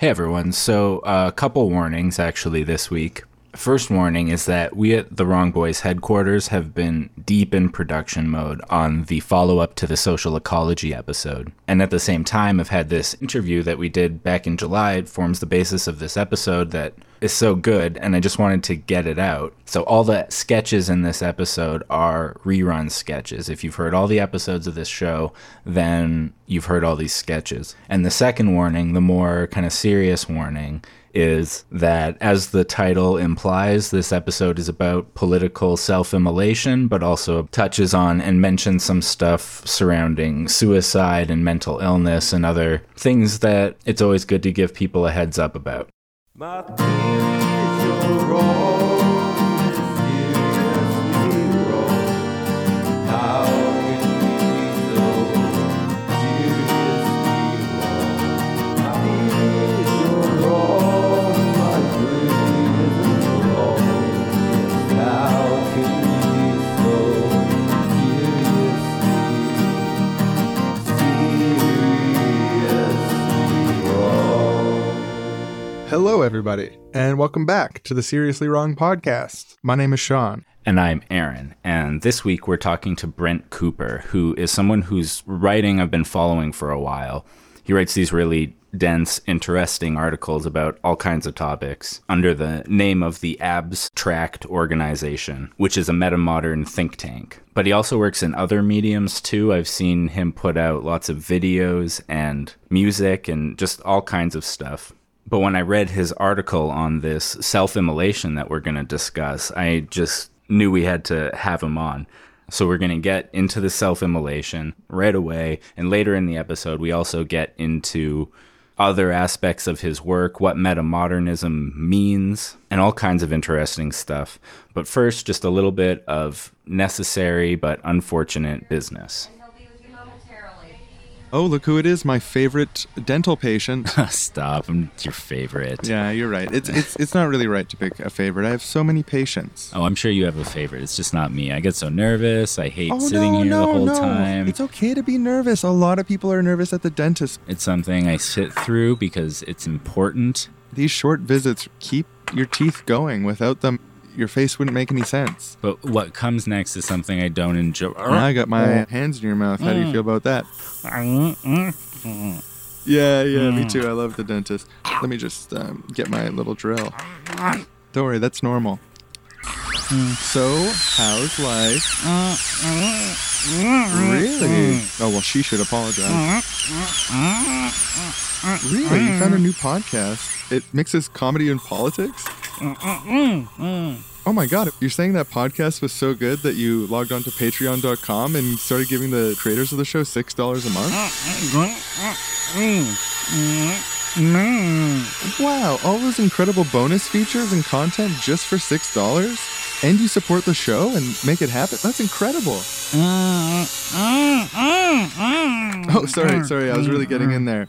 Hey everyone. So, uh, a couple warnings actually this week. First warning is that we at the Wrong Boys headquarters have been deep in production mode on the follow up to the social ecology episode. And at the same time, have had this interview that we did back in July. It forms the basis of this episode that is so good, and I just wanted to get it out. So, all the sketches in this episode are rerun sketches. If you've heard all the episodes of this show, then you've heard all these sketches. And the second warning, the more kind of serious warning, is that, as the title implies, this episode is about political self immolation, but also touches on and mentions some stuff surrounding suicide and mental illness and other things that it's always good to give people a heads up about. Hello, everybody, and welcome back to the Seriously Wrong podcast. My name is Sean. And I'm Aaron. And this week we're talking to Brent Cooper, who is someone whose writing I've been following for a while. He writes these really dense, interesting articles about all kinds of topics under the name of the Abstract Organization, which is a metamodern think tank. But he also works in other mediums too. I've seen him put out lots of videos and music and just all kinds of stuff. But when I read his article on this self immolation that we're going to discuss, I just knew we had to have him on. So we're going to get into the self immolation right away. And later in the episode, we also get into other aspects of his work, what metamodernism means, and all kinds of interesting stuff. But first, just a little bit of necessary but unfortunate business. Oh, look who it is, my favorite dental patient. Stop, I'm your favorite. yeah, you're right. It's, it's, it's not really right to pick a favorite. I have so many patients. Oh, I'm sure you have a favorite. It's just not me. I get so nervous. I hate Oh, sitting no, here no, the whole no. time. It's okay to be nervous. A lot of people are nervous at the dentist. It's something I sit through because it's important. These short visits keep your teeth going. Without them, your face wouldn't make any sense. But what comes next is something I don't enjoy. Now I got my hands in your mouth. How do you feel about that? Yeah, yeah, me too. I love the dentist. Let me just um, get my little drill. Don't worry, that's normal. Mm, so, how's life? Really? Oh, well, she should apologize. Really? You found a new podcast? It mixes comedy and politics? Oh my god, you're saying that podcast was so good that you logged on to patreon.com and started giving the creators of the show $6 a month? Wow, all those incredible bonus features and content just for $6? And you support the show and make it happen? That's incredible. Oh, sorry, sorry, I was really getting in there.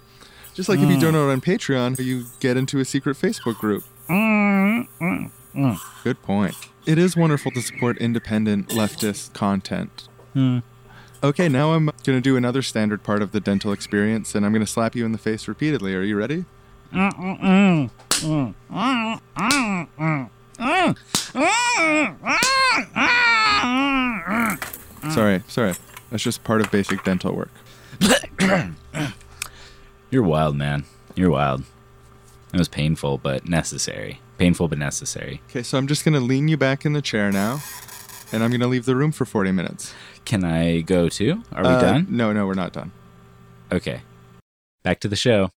Just like if you donate on Patreon, you get into a secret Facebook group. Good point. It is wonderful to support independent leftist content. Okay, now I'm going to do another standard part of the dental experience, and I'm going to slap you in the face repeatedly. Are you ready? Sorry, sorry. That's just part of basic dental work. You're wild, man. You're wild. It was painful, but necessary. Painful, but necessary. Okay, so I'm just going to lean you back in the chair now, and I'm going to leave the room for 40 minutes. Can I go too? Are we Uh, done? No, no, we're not done. Okay. Back to the show.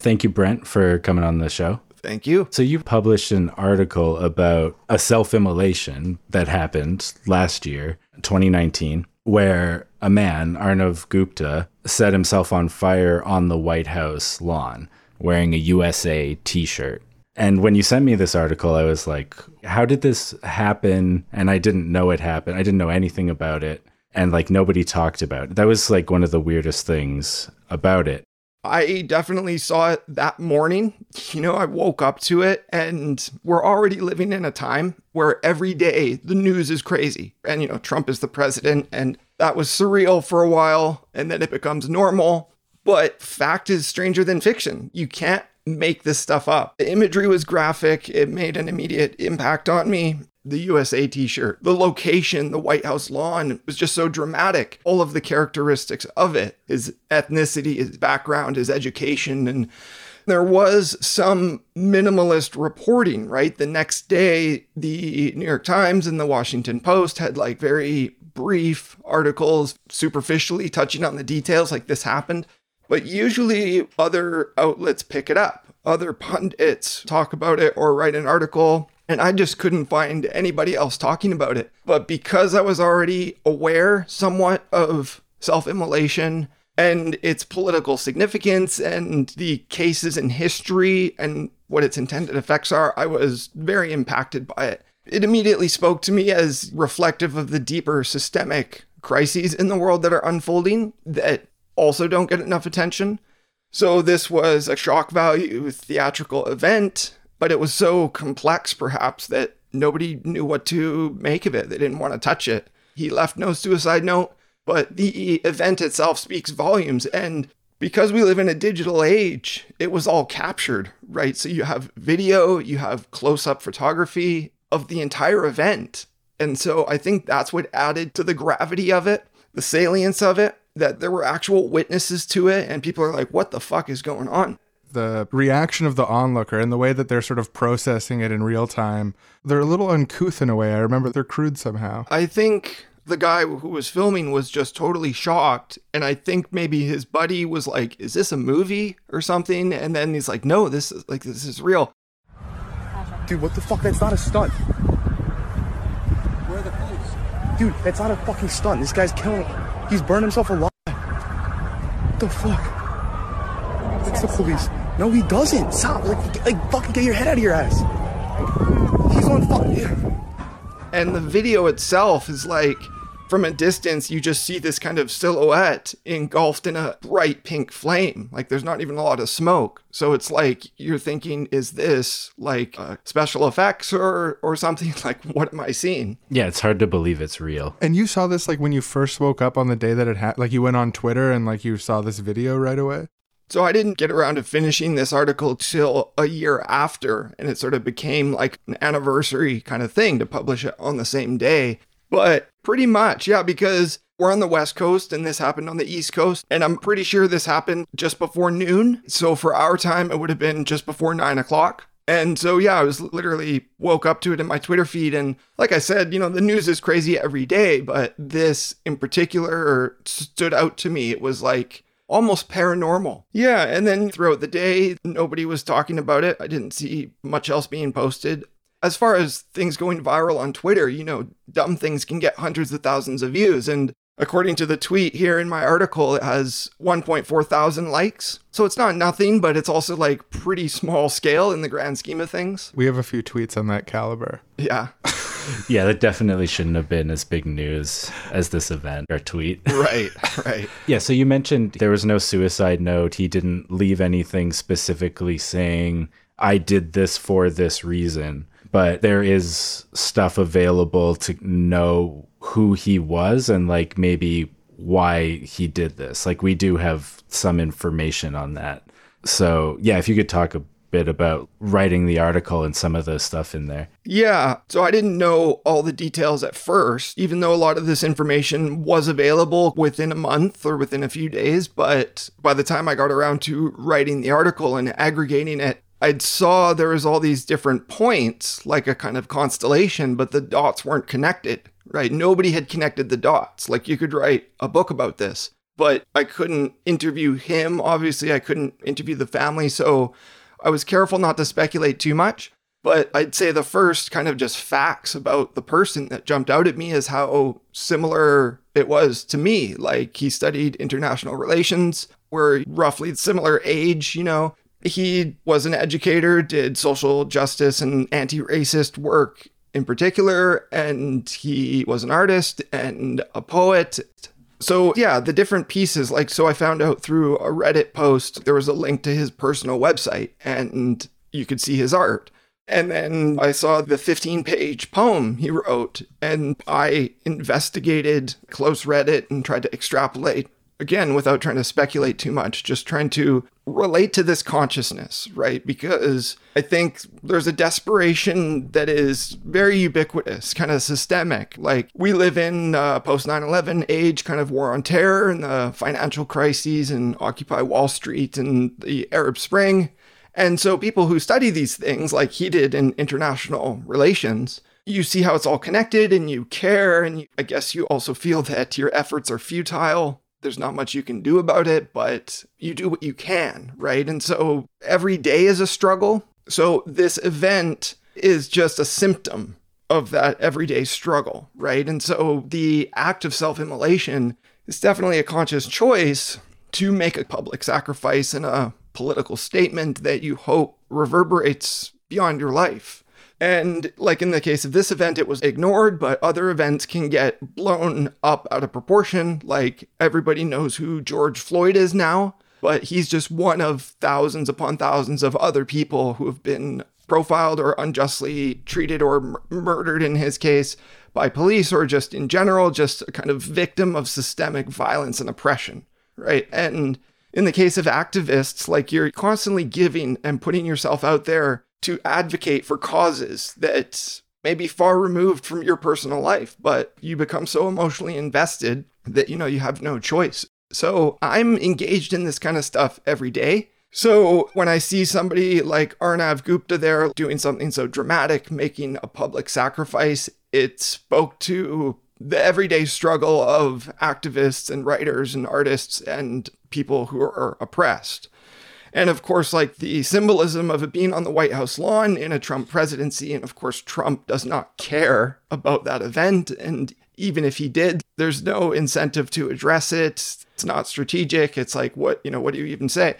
Thank you, Brent, for coming on the show. Thank you. So, you published an article about a self immolation that happened last year, 2019, where a man, Arnav Gupta, set himself on fire on the White House lawn wearing a USA t shirt. And when you sent me this article, I was like, how did this happen? And I didn't know it happened. I didn't know anything about it. And like nobody talked about it. That was like one of the weirdest things about it. I definitely saw it that morning. You know, I woke up to it, and we're already living in a time where every day the news is crazy. And, you know, Trump is the president, and that was surreal for a while, and then it becomes normal. But fact is stranger than fiction. You can't make this stuff up. The imagery was graphic, it made an immediate impact on me. The USA t shirt, the location, the White House lawn was just so dramatic. All of the characteristics of it his ethnicity, his background, his education, and there was some minimalist reporting, right? The next day, the New York Times and the Washington Post had like very brief articles, superficially touching on the details, like this happened. But usually other outlets pick it up. Other pundits talk about it or write an article. And I just couldn't find anybody else talking about it. But because I was already aware somewhat of self immolation and its political significance and the cases in history and what its intended effects are, I was very impacted by it. It immediately spoke to me as reflective of the deeper systemic crises in the world that are unfolding that also don't get enough attention. So, this was a shock value theatrical event, but it was so complex, perhaps, that nobody knew what to make of it. They didn't want to touch it. He left no suicide note, but the event itself speaks volumes. And because we live in a digital age, it was all captured, right? So, you have video, you have close up photography of the entire event. And so, I think that's what added to the gravity of it, the salience of it that there were actual witnesses to it and people are like what the fuck is going on? The reaction of the onlooker and the way that they're sort of processing it in real time they're a little uncouth in a way. I remember they're crude somehow. I think the guy who was filming was just totally shocked and i think maybe his buddy was like is this a movie or something? And then he's like no this is like this is real. Dude what the fuck? That's not a stunt. Where are the police? dude that's not a fucking stunt. This guy's killing he's burned himself alive what the fuck? It's the police no he doesn't. Stop like, like fucking get your head out of your ass. He's on fire and the video itself is like from a distance you just see this kind of silhouette engulfed in a bright pink flame. Like there's not even a lot of smoke. So it's like you're thinking is this like uh, special effects or or something? Like what am i seeing? Yeah, it's hard to believe it's real. and you saw this like when you first woke up on the day that it happened like you went on twitter and like you saw this video right away? So I didn't get around to finishing this article till a year after, and it sort of became like an anniversary kind of thing to publish it on the same day. But pretty much, yeah, because we're on the West Coast and this happened on the East Coast, and I'm pretty sure this happened just before noon. So for our time, it would have been just before nine o'clock. And so, yeah, I was literally woke up to it in my Twitter feed. And like I said, you know, the news is crazy every day, but this in particular stood out to me. It was like, almost paranormal. Yeah, and then throughout the day, nobody was talking about it. I didn't see much else being posted. As far as things going viral on Twitter, you know, dumb things can get hundreds of thousands of views. And according to the tweet here in my article, it has 1.4 thousand likes. So it's not nothing, but it's also like pretty small scale in the grand scheme of things. we have a few tweets on that caliber Yeah, Yeah, that definitely shouldn't have been as big news as this event or tweet. right, right. Yeah, so you mentioned there was no suicide note. He didn't leave anything specifically saying, I did this for this reason. But there is stuff available to know who he was and, like, maybe why he did this. Like, we do have some information on that. So, yeah, if you could talk a bit about writing the article and some of the stuff in there. Yeah, so I didn't know all the details at first, even though a lot of this information was available within a month or within a few days. But by the time I got around to writing the article and aggregating it, I saw there was all these different points, like a kind of constellation, but the dots weren't connected, right? Nobody had connected the dots. Like you could write a book about this, but I couldn't interview him. Obviously, I couldn't interview the family. So I was careful not to speculate too much. But I'd say the first kind of just facts about the person that jumped out at me is how similar it was to me. Like he studied international relations, we're roughly similar age, you know. He was an educator, did social justice and anti racist work in particular, and he was an artist and a poet. So, yeah, the different pieces. Like, so I found out through a Reddit post, there was a link to his personal website, and you could see his art. And then I saw the 15 page poem he wrote, and I investigated, close read it, and tried to extrapolate again, without trying to speculate too much, just trying to relate to this consciousness, right? Because I think there's a desperation that is very ubiquitous, kind of systemic. Like we live in uh, post 9 11 age, kind of war on terror and the financial crises and Occupy Wall Street and the Arab Spring. And so people who study these things, like he did in international relations, you see how it's all connected and you care. And I guess you also feel that your efforts are futile. There's not much you can do about it, but you do what you can, right? And so every day is a struggle. So this event is just a symptom of that everyday struggle, right? And so the act of self immolation is definitely a conscious choice to make a public sacrifice and a political statement that you hope reverberates beyond your life. And like in the case of this event, it was ignored, but other events can get blown up out of proportion. Like everybody knows who George Floyd is now, but he's just one of thousands upon thousands of other people who have been profiled or unjustly treated or m- murdered in his case by police or just in general, just a kind of victim of systemic violence and oppression, right? And in the case of activists, like you're constantly giving and putting yourself out there to advocate for causes that may be far removed from your personal life, but you become so emotionally invested that you know you have no choice. So I'm engaged in this kind of stuff every day. So when I see somebody like Arnav Gupta there doing something so dramatic, making a public sacrifice, it spoke to the everyday struggle of activists and writers and artists and people who are oppressed. And of course, like the symbolism of it being on the White House lawn in a Trump presidency. And of course, Trump does not care about that event. And even if he did, there's no incentive to address it. It's not strategic. It's like, what, you know, what do you even say?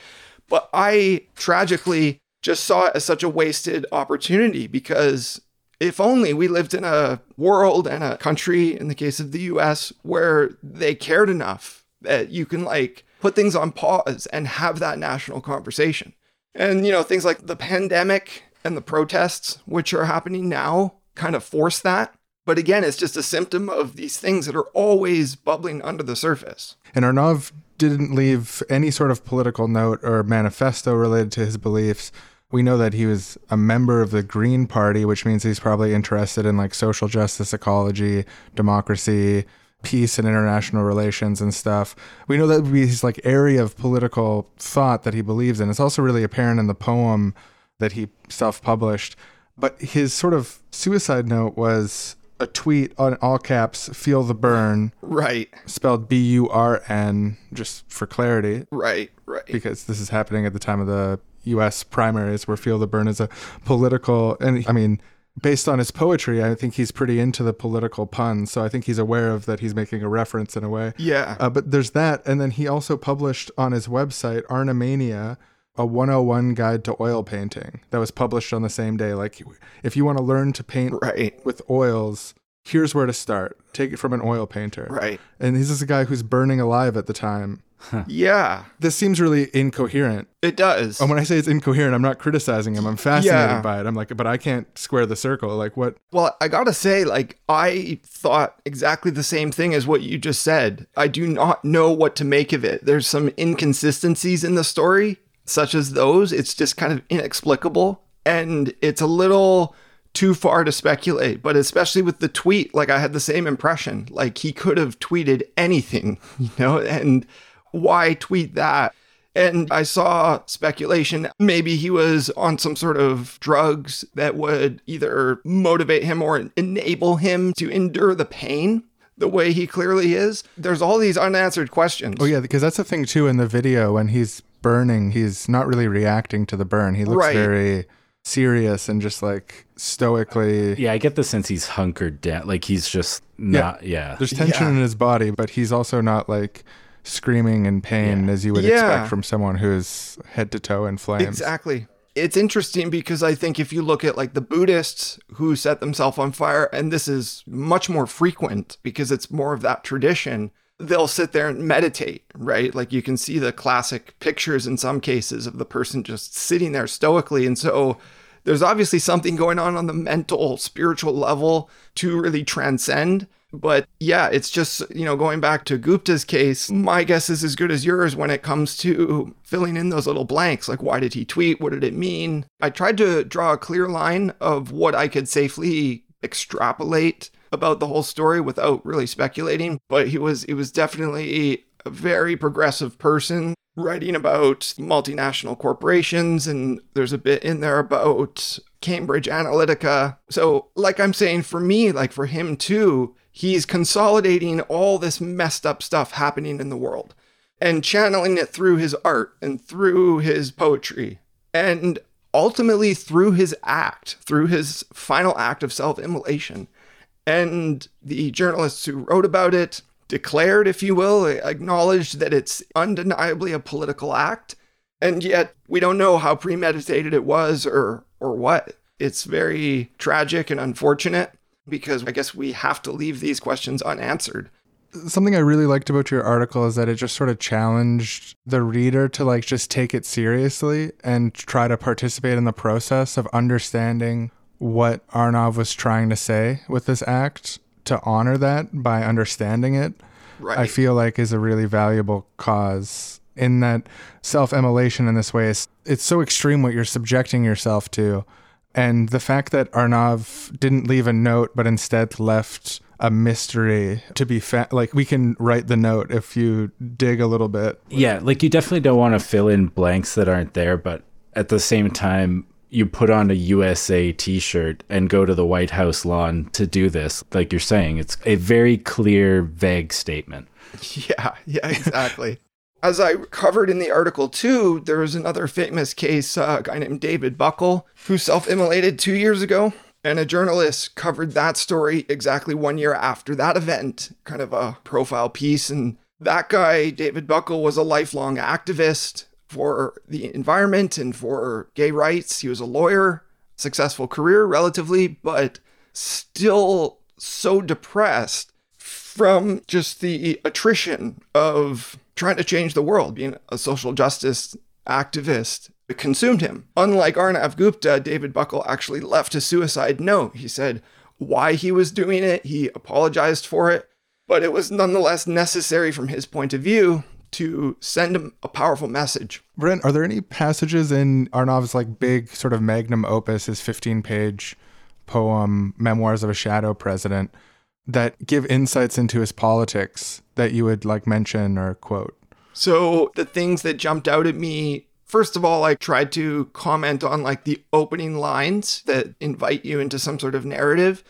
But I tragically just saw it as such a wasted opportunity because if only we lived in a world and a country, in the case of the US, where they cared enough that you can like put things on pause and have that national conversation. And, you know, things like the pandemic and the protests, which are happening now, kind of force that. But again, it's just a symptom of these things that are always bubbling under the surface. And Arnav didn't leave any sort of political note or manifesto related to his beliefs. We know that he was a member of the Green Party, which means he's probably interested in like social justice, ecology, democracy, peace and international relations and stuff. We know that would be his like area of political thought that he believes in. It's also really apparent in the poem that he self-published. But his sort of suicide note was a tweet on all caps, feel the burn, Right, spelled B U R N, just for clarity, right, right. because this is happening at the time of the US primaries where feel the burn is a political and I mean based on his poetry, I think he's pretty into the political puns. So I think he's aware of that he's making a reference in a way. Yeah. Uh, but there's that. And then he also published on his website, Arnamania, a 101 guide to oil painting that was published on the same day. Like, if you want to learn to paint Right. with oils, here's where to start. Take it from an oil painter. Right. And he's just a guy who's burning alive at the time. Yeah, This seems really incoherent. it does. And when I say it's incoherent, I'm not criticizing him. I'm fascinated Yeah. by it. I'm like, but I can't square the circle. Like, what? Well, I gotta say, like, I thought exactly the same thing as what you just said. I do not know what to make of it. There's some inconsistencies in the story, such as those. It's just kind of inexplicable. And it's a little too far to speculate, but especially with the tweet, like, I had the same impression. Like, he could have tweeted anything, you know, and why tweet that? And I saw speculation. Maybe he was on some sort of drugs that would either motivate him or enable him to endure the pain the way he clearly is. There's all these unanswered questions. Oh, yeah, because that's the thing, too, in the video when he's burning, he's not really reacting to the burn. He looks Right. very serious and just like stoically. Yeah, I get the sense he's hunkered down. Like he's just not. Yeah. There's tension Yeah. in his body, but he's also not like screaming in pain Yeah. as you would Yeah. expect from someone who's head to toe in flames. Exactly. It's interesting because I think if you look at like the Buddhists who set themselves on fire, and this is much more frequent because it's more of that tradition, they'll sit there and meditate, right? Like you can see the classic pictures in some cases of the person just sitting there stoically. And so there's obviously something going on on the mental, spiritual level to really transcend. But yeah, it's just, you know, going back to Gupta's case, my guess is as good as yours when it comes to filling in those little blanks. Like, why did he tweet? What did it mean? I tried to draw a clear line of what I could safely extrapolate about the whole story without really speculating. But he was, he was definitely a very progressive person writing about multinational corporations. And there's a bit in there about Cambridge Analytica. So, like I'm saying, for me, like for him too, he's consolidating all this messed up stuff happening in the world and channeling it through his art and through his poetry and ultimately through his act, through his final act of self immolation. And the journalists who wrote about it declared, if you will, acknowledged that it's undeniably a political act. And yet we don't know how premeditated it was or or what. It's very tragic and unfortunate because I guess we have to leave these questions unanswered. Something I really liked about your article is that it just sort of challenged the reader to like just take it seriously and try to participate in the process of understanding what Arnav was trying to say with this act to honor that by understanding it. Right. I feel like is a really valuable cause in that self-immolation in this way is it's so extreme what you're subjecting yourself to and the fact that Arnav didn't leave a note but instead left a mystery to be fa- like we can write the note if you dig a little bit Yeah, like you definitely don't want to fill in blanks that aren't there, but at the same time, you put on a USA t shirt and go to the White House lawn to do this. Like you're saying, it's a very clear, vague statement. Yeah, yeah, exactly. As I covered in the article too, there was another famous case, uh, a guy named David Buckel, who self immolated two years ago. And a journalist covered that story exactly one year after that event, kind of a profile piece. And that guy, David Buckel, was a lifelong activist for the environment and for gay rights. He was a lawyer, successful career relatively, but still so depressed from just the attrition of trying to change the world, being a social justice activist. It consumed him. Unlike Arnav Gupta, David Buckel actually left a suicide note. He said why he was doing it, he apologized for it, but it was nonetheless necessary from his point of view to send him a powerful message. Brent, are there any passages in Arnav's like big sort of magnum opus, his 15 page poem, Memoirs of a Shadow President, that give insights into his politics that you would like mention or quote? So the things that jumped out at me, first of all, I tried to comment on like the opening lines that invite you into some sort of narrative.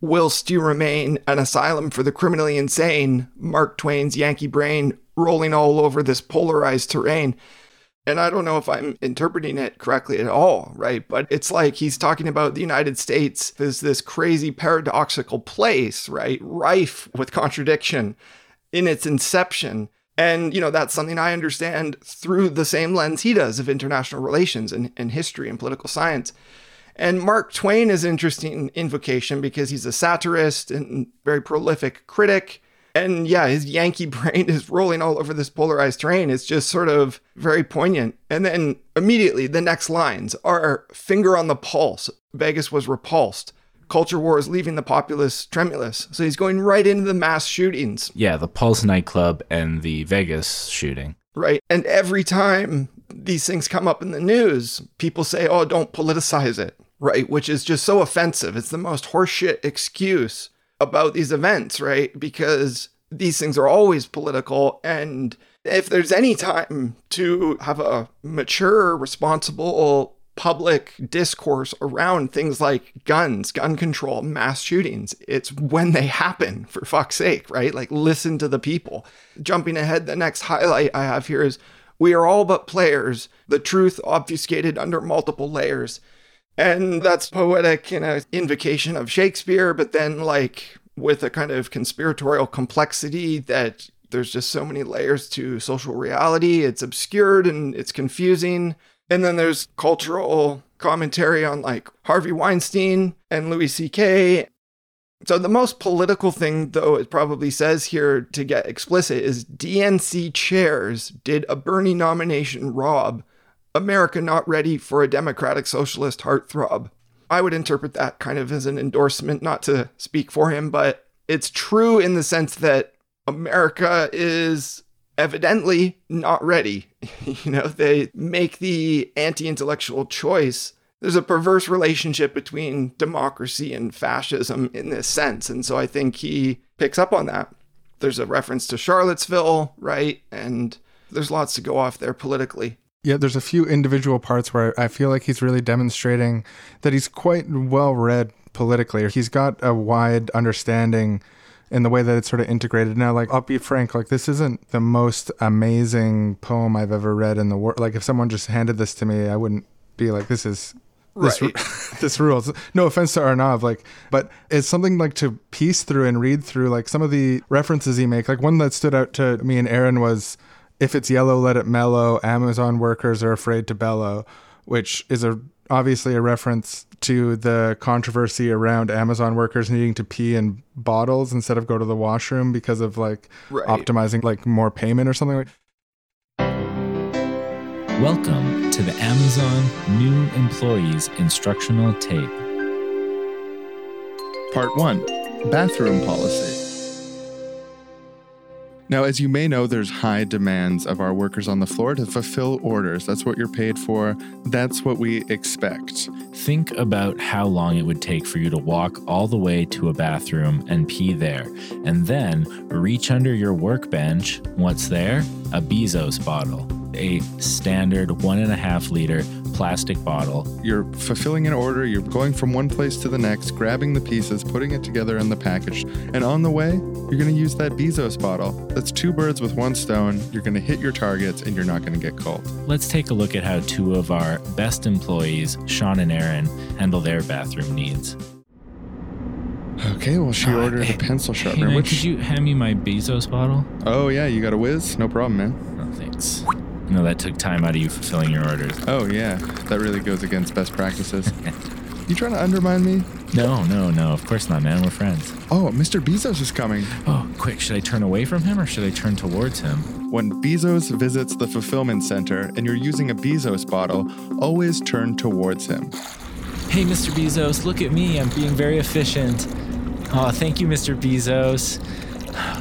Whilst you remain an asylum for the criminally insane, Mark Twain's Yankee brain rolling all over this polarized terrain. And I don't know if I'm interpreting it correctly at all, right? But it's like he's talking about the United States as this crazy paradoxical place, right? Rife with contradiction in its inception. And, you know, that's something I understand through the same lens he does of international relations and, and history and political science. And Mark Twain is an interesting invocation because he's a satirist and very prolific critic. And yeah, his Yankee brain is rolling all over this polarized terrain. It's just sort of very poignant. And then immediately the next lines are finger on the pulse. Vegas was repulsed. Culture war is leaving the populace tremulous. So he's going right into the mass shootings, Yeah, the Pulse nightclub and the Vegas shooting. right? And every time these things come up in the news, people say, oh, don't politicize it, right? Which is just so offensive. It's the most horseshit excuse about these events, right? Because these things are always political. And if there's any time to have a mature, responsible public discourse around things like guns, gun control, mass shootings, it's when they happen, for fuck's sake, right? Like, listen to the people. Jumping ahead, the next highlight I have here is we are all but players, the truth obfuscated under multiple layers. And that's poetic in an invocation of Shakespeare, but then, like, with a kind of conspiratorial complexity that there's just so many layers to social reality. It's obscured and it's confusing. And then there's cultural commentary on like Harvey Weinstein and Louis C.K. So the most political thing, though, it probably says here to get explicit is DNC chairs did a Bernie nomination rob. America not ready for a democratic socialist heartthrob. I would interpret that kind of as an endorsement, not to speak for him, but It's true in the sense that America is evidently not ready. you know, they make the anti intellectual choice. There's a perverse relationship between democracy and fascism in this sense. And so I think he picks up on that. There's a reference to Charlottesville, right? And there's lots to go off there politically. Yeah, there's a few individual parts where I feel like he's really demonstrating that he's quite well read politically. He's got a wide understanding in the way that it's sort of integrated. Now, like, I'll be frank, like, this isn't the most amazing poem I've ever read in the world. Like, if someone just handed this to me, I wouldn't be like, this is. This, Right. this rules. No offense to Arnav, like, but it's something like to piece through and read through, like some of the references he make. Like one that stood out to me and Aaron was, "If it's yellow, let it mellow." Amazon workers are afraid to bellow, which is a obviously a reference to the controversy around Amazon workers needing to pee in bottles instead of go to the washroom because of like Right. optimizing like more payment or something like. Welcome to the Amazon New Employees Instructional Tape. Part 1 Bathroom Policy. Now, as you may know, there's high demands of our workers on the floor to fulfill orders. That's what you're paid for. That's what we expect. Think about how long it would take for you to walk all the way to a bathroom and pee there, and then reach under your workbench. What's there? A Bezos bottle, a standard one and a half liter plastic bottle. You're fulfilling an order, you're going from one place to the next, grabbing the pieces, putting it together in the package, and on the way, you're going to use that Bezos bottle. That's two birds with one stone. You're going to hit your targets and you're not going to get cold. Let's take a look at how two of our best employees, Sean and Aaron, handle their bathroom needs. Okay, well, she Uh, ordered hey- a pencil Hey sharpener. man, which, could you hand me my Bezos bottle? oh, yeah, you got a whiz? No problem, man. Oh, thanks. No, that took time out of you fulfilling your orders. Oh, yeah, that really goes against best practices. you trying to undermine me? No, no, no. Of course not, man. We're friends. Oh, Mr. Bezos is coming. Oh, quick. Should I turn away from him or should I turn towards him? When Bezos visits the fulfillment center and you're using a Bezos bottle, always turn towards him. Hey, Mr. Bezos, look at me. I'm being very efficient. Oh, thank you, Mr. Bezos.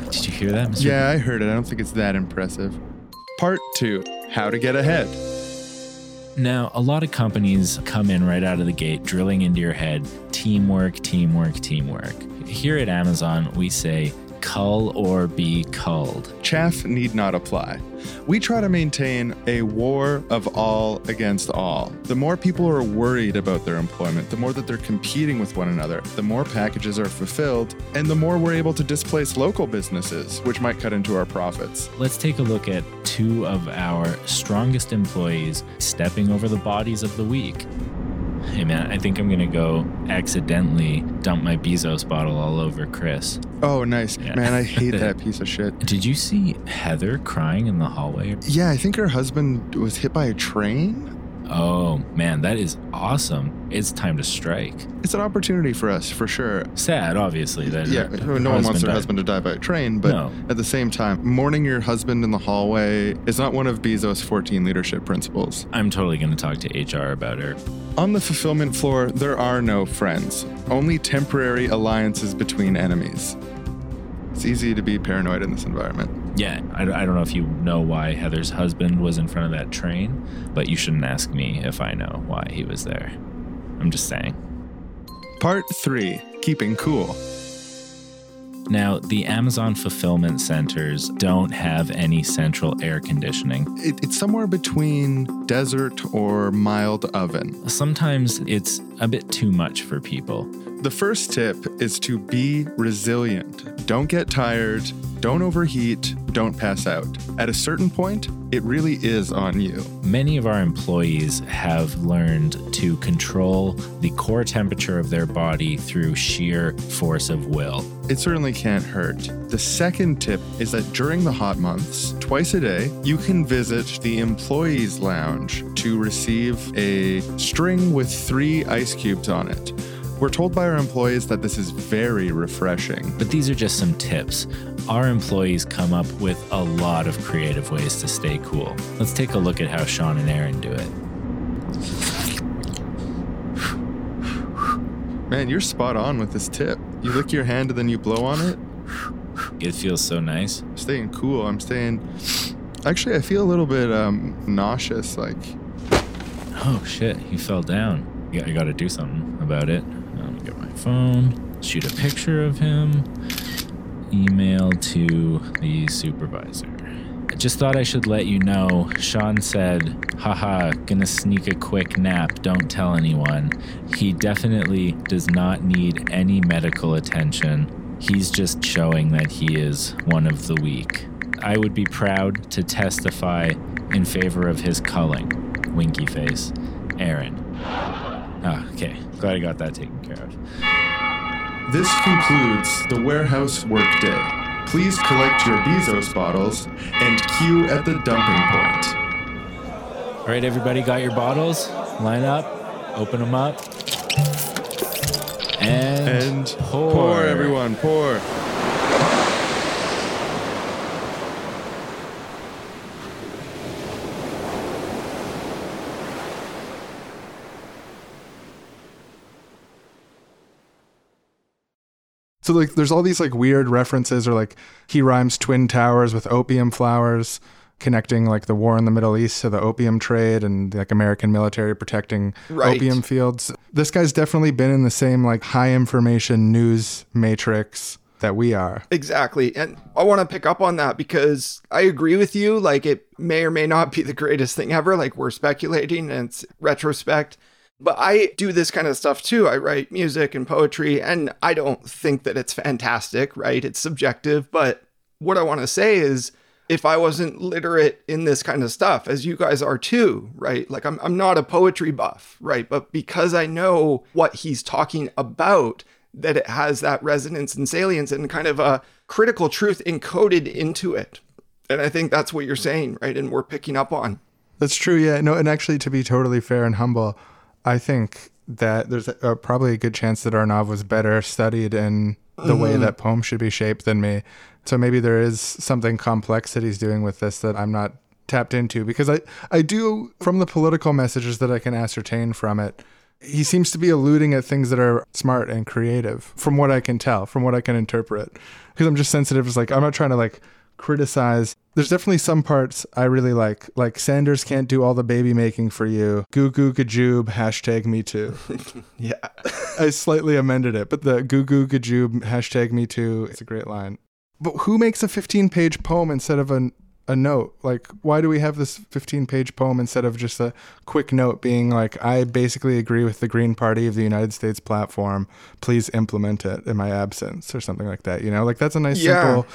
Did you hear that, Mr. Yeah, I heard it. I don't think it's that impressive. Part 2 How to Get Ahead. Now, a lot of companies come in right out of the gate, drilling into your head teamwork, teamwork, teamwork. Here at Amazon, we say cull or be culled. Chaff need not apply. We try to maintain a war of all against all. The more people are worried about their employment, the more that they're competing with one another, the more packages are fulfilled, and the more we're able to displace local businesses, which might cut into our profits. Let's take a look at two of our strongest employees stepping over the bodies of the week. Hey man, I think I'm gonna go accidentally dump my Bezos bottle all over Chris. Oh, nice. Yeah. Man, I hate that piece of shit. Did you see Heather crying in the hallway? Yeah, I think her husband was hit by a train. Oh man, that is awesome. It's time to strike. It's an opportunity for us, for sure. Sad, obviously. That Yeah, her no one wants their died. husband to die by a train, but No. at the same time, mourning your husband in the hallway is not one of Bezos' 14 leadership principles. I'm totally going to talk to HR about her. On the fulfillment floor, there are no friends, only temporary alliances between enemies. It's easy to be paranoid in this environment. Yeah, I, I don't know if you know why Heather's husband was in front of that train, but you shouldn't ask me if I know why he was there. I'm just saying. Part 3 Keeping Cool. Now, the Amazon fulfillment centers don't have any central air conditioning. It, it's somewhere between desert or mild oven. Sometimes it's a bit too much for people. The first tip is to be resilient. Don't get tired, don't overheat, don't pass out. At a certain point, it really is on you. Many of our employees have learned to control the core temperature of their body through sheer force of will. It certainly can't hurt. The second tip is that during the hot months, twice a day, you can visit the employees lounge to receive a string with three ice cubes on it. We're told by our employees that this is very refreshing. But these are just some tips. Our employees come up with a lot of creative ways to stay cool. Let's take a look at how Sean and Aaron do it. Man, you're spot on with this tip. You lick your hand and then you blow on it. It feels so nice. Staying cool. I'm staying. Actually, I feel a little bit um, nauseous. Like, Oh shit, he fell down. Yeah, I gotta do something about it. Phone, shoot a picture of him, email to the supervisor. I just thought I should let you know. Sean said, haha, gonna sneak a quick nap, don't tell anyone. He definitely does not need any medical attention. He's just showing that he is one of the weak. I would be proud to testify in favor of his culling. Winky face. Aaron. Ah, okay. Glad I got that taken care of. this concludes the warehouse workday. Please collect your Bezos bottles and queue at the dumping point. All right, everybody, got your bottles? Line up, open them up, and, And pour, everyone, pour. So like there's all these like weird references or like he rhymes twin towers with opium flowers connecting like the war in the Middle East to the opium trade and like American military protecting Right. opium fields. This guy's definitely been in the same like high information news matrix that we are. Exactly. And I want to pick up on that because I agree with you. Like, it may or may not be the greatest thing ever. Like, we're speculating and it's retrospect. But I do this kind of stuff too. I write music and poetry, and I don't think that it's fantastic, right? It's subjective. But what I want to say is, if I wasn't literate in this kind of stuff, as you guys are too, right? Like, I'm, I'm not a poetry buff, right? But because I know what he's talking about, that it has that resonance and salience and kind of a critical truth encoded into it. And I think that's what you're saying, right? And we're picking up on. That's true. Yeah. No, and actually, to be totally fair and humble, I think that there's a, probably a good chance that Arnav was better studied in the way mm-hmm. that poems should be shaped than me. So maybe there is something complex that he's doing with this that I'm not tapped into because I, I do, from the political messages that I can ascertain from it, he seems to be alluding at things that are smart and creative from what I can tell, from what I can interpret. Because I'm just sensitive. It's like, I'm not trying to like criticize. There's definitely some parts I really like. Like Sanders can't do all the baby making for you. Goo goo gajoob, hashtag me too. Yeah. I slightly amended it, but the goo goo gajoob, hashtag me too, it's a great line. But who makes a 15 page poem instead of a, a note? Like, why do we have this 15 page poem instead of just a quick note being like, I basically agree with the Green Party of the United States platform. Please implement it in my absence or something like that. You know, like that's a nice, Yeah. simple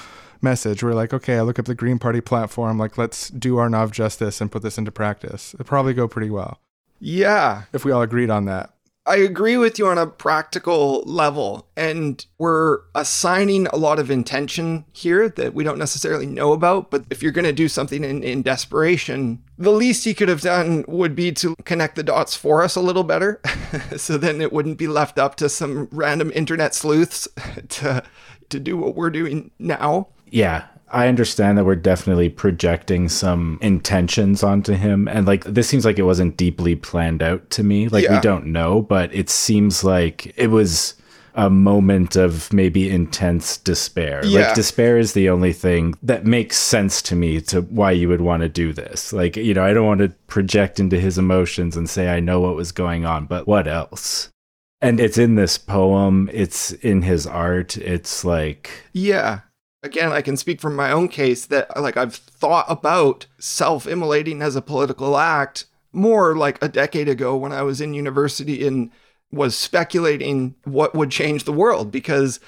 message. We're like, okay, I look up the Green Party platform. Like, let's do Arnav justice and put this into practice. It'd probably go pretty well Yeah. if we all agreed on that. I agree with you on a practical level. And we're assigning a lot of intention here that we don't necessarily know about. But if you're going to do something in, in desperation, the least he could have done would be to connect the dots for us a little better. so then it wouldn't be left up to some random internet sleuths to, to do what we're doing now. Yeah, I understand that we're definitely projecting some intentions onto him. And like, this seems like it wasn't deeply planned out to me. Like, Yeah. we don't know, but it seems like it was a moment of maybe intense despair. Yeah. Like, despair is the only thing that makes sense to me to why you would want to do this. Like, you know, I don't want to project into his emotions and say I know what was going on, but what else? And it's in this poem, it's in his art. It's like, Yeah. Again, I can speak from my own case that like I've thought about self-immolating as a political act more like a decade ago when I was in university and was speculating what would change the world because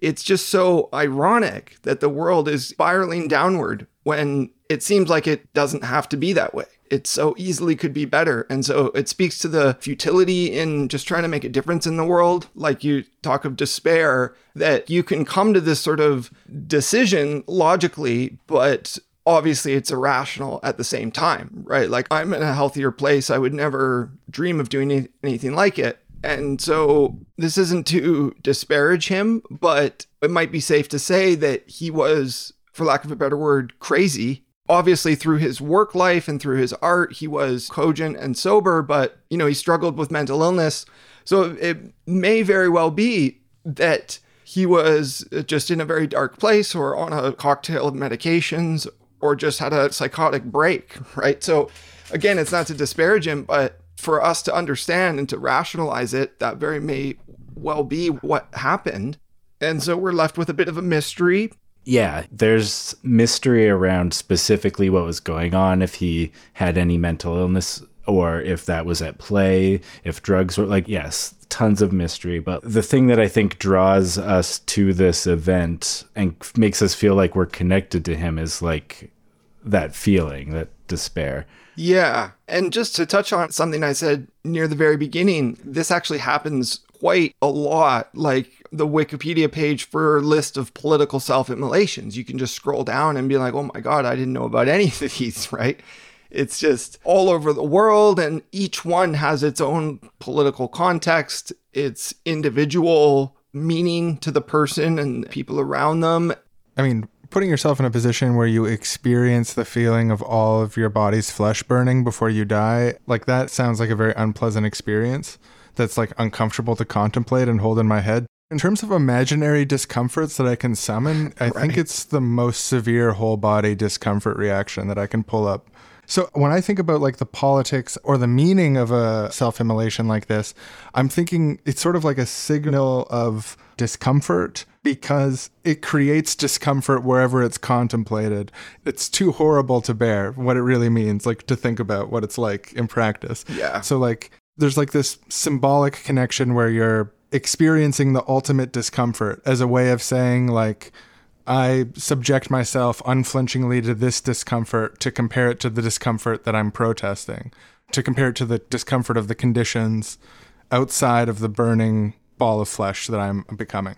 it's just so ironic that the world is spiraling downward when it seems like it doesn't have to be that way. It so easily could be better. And so it speaks to the futility in just trying to make a difference in the world. Like you talk of despair, that you can come to this sort of decision logically, but obviously it's irrational at the same time, right? Like I'm in a healthier place. I would never dream of doing any- anything like it. And so this isn't to disparage him, but it might be safe to say that he was, for lack of a better word, crazy. Obviously, through his work life and through his art, he was cogent and sober, but, you know, he struggled with mental illness. So it may very well be that he was just in a very dark place or on a cocktail of medications or just had a psychotic break, right? So, again, it's not to disparage him, but for us to understand and to rationalize it, that very may well be what happened. And so we're left with a bit of a mystery. Yeah, there's mystery around specifically what was going on, if he had any mental illness or if that was at play, if drugs were like, yes, tons of mystery. But the thing that I think draws us to this event and makes us feel like we're connected to him is like that feeling, that despair. Yeah. And just to touch on something I said near the very beginning, this actually happens quite a lot. Like the Wikipedia page for a list of political self immolations. You can just scroll down and be like, oh my God, I didn't know about any of these, right? It's just all over the world, and each one has its own political context, its individual meaning to the person and people around them. I mean, putting yourself in a position where you experience the feeling of all of your body's flesh burning before you die, like that sounds like a very unpleasant experience that's like uncomfortable to contemplate and hold in my head. In terms of imaginary discomforts that I can summon, I think it's the most severe whole body discomfort reaction that I can pull up. So when I think about like the politics or the meaning of a self-immolation like this, I'm thinking it's sort of like a signal of discomfort because it creates discomfort wherever it's contemplated. It's too horrible to bear what it really means, like to think about what it's like in practice. Yeah. So like there's like this symbolic connection where you're experiencing the ultimate discomfort as a way of saying like I subject myself unflinchingly to this discomfort to compare it to the discomfort that I'm protesting, to compare it to the discomfort of the conditions outside of the burning ball of flesh that I'm becoming.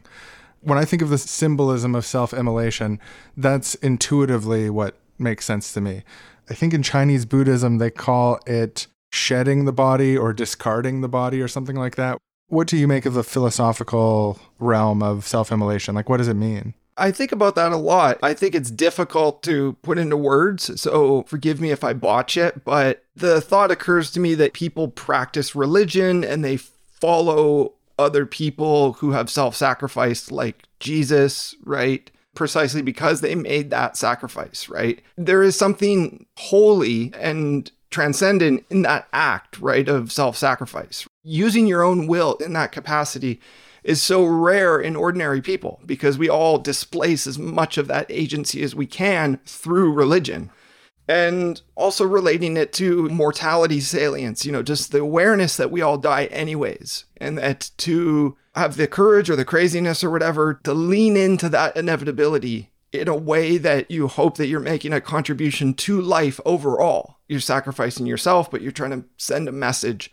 When I think of the symbolism of self immolation, that's intuitively what makes sense to me. I think in Chinese Buddhism, they call it shedding the body or discarding the body or something like that. What do you make of the philosophical realm of self immolation? Like, what does it mean? I think about that a lot. I think it's difficult to put into words, so forgive me if I botch it, but the thought occurs to me that people practice religion and they follow other people who have self sacrificed, like Jesus, right? Precisely because they made that sacrifice, right? There is something holy and transcendent in that act, right, of self sacrifice. Using your own will in that capacity is so rare in ordinary people because we all displace as much of that agency as we can through religion. And also relating it to mortality salience, you know, just the awareness that we all die anyways, and that to have the courage or the craziness or whatever to lean into that inevitability in a way that you hope that you're making a contribution to life overall. You're sacrificing yourself, but you're trying to send a message.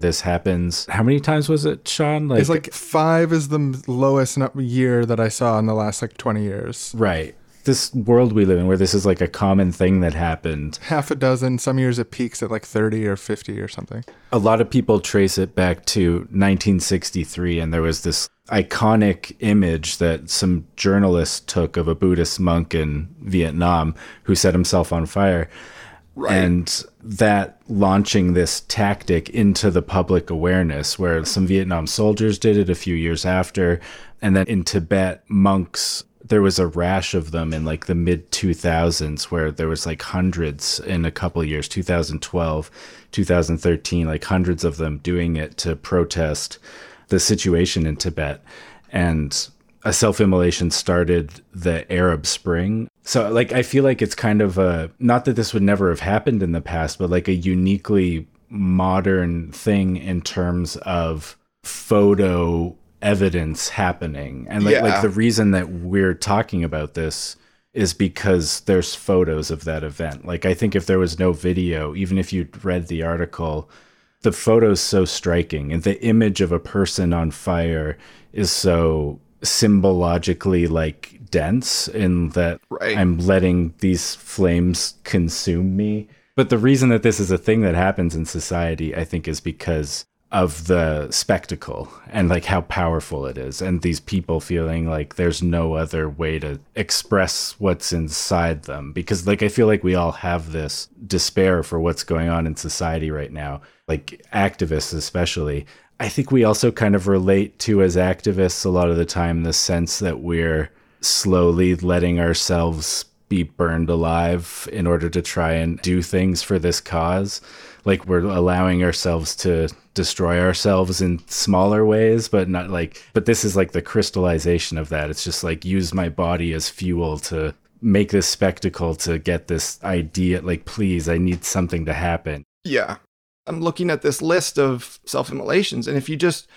This happens. How many times was it, Sean? Like, It's like five is the lowest year that I saw in the last like 20 years. right. This world we live in, where this is like a common thing that happened, Half a dozen. Some years it peaks at like 30 or 50 or something. a lot of people trace it back to 1963 and there was this iconic image that some journalists took of a buddhist monk in vietnam who set himself on fire and that launching this tactic into the public awareness where some vietnam soldiers did it a few years after. And then in tibet monks there was a rash of them in like the mid 2000s where there was like hundreds in a couple years 2012 2013 like hundreds of them doing it to protest the situation in tibet. And a self-immolation started the arab spring. So like i feel like it's kind of a not that this would never have happened in the past but like a uniquely modern thing in terms of photo evidence happening. And like, Yeah. like the reason that we're talking about this is because there's photos of that event. Like i think if there was no video even if you'd read the article the photo's so striking. And the image of a person on fire is so symbologically like dense in that Right. i'm letting these flames consume me but the reason that this is a thing that happens in society i think is because of the spectacle and like how powerful it is and these people feeling like there's no other way to express what's inside them because like I feel like we all have this despair for what's going on in society right now like activists especially I think we also kind of relate to as activists a lot of the time the sense that we're slowly letting ourselves be burned alive in order to try and do things for this cause. Like we're allowing ourselves to destroy ourselves in smaller ways, but not like, but this is like the crystallization of that. It's just like use my body as fuel to make this spectacle to get this idea. Like, please, I need something to happen. Yeah. I'm looking at this list of self immolations, and if you just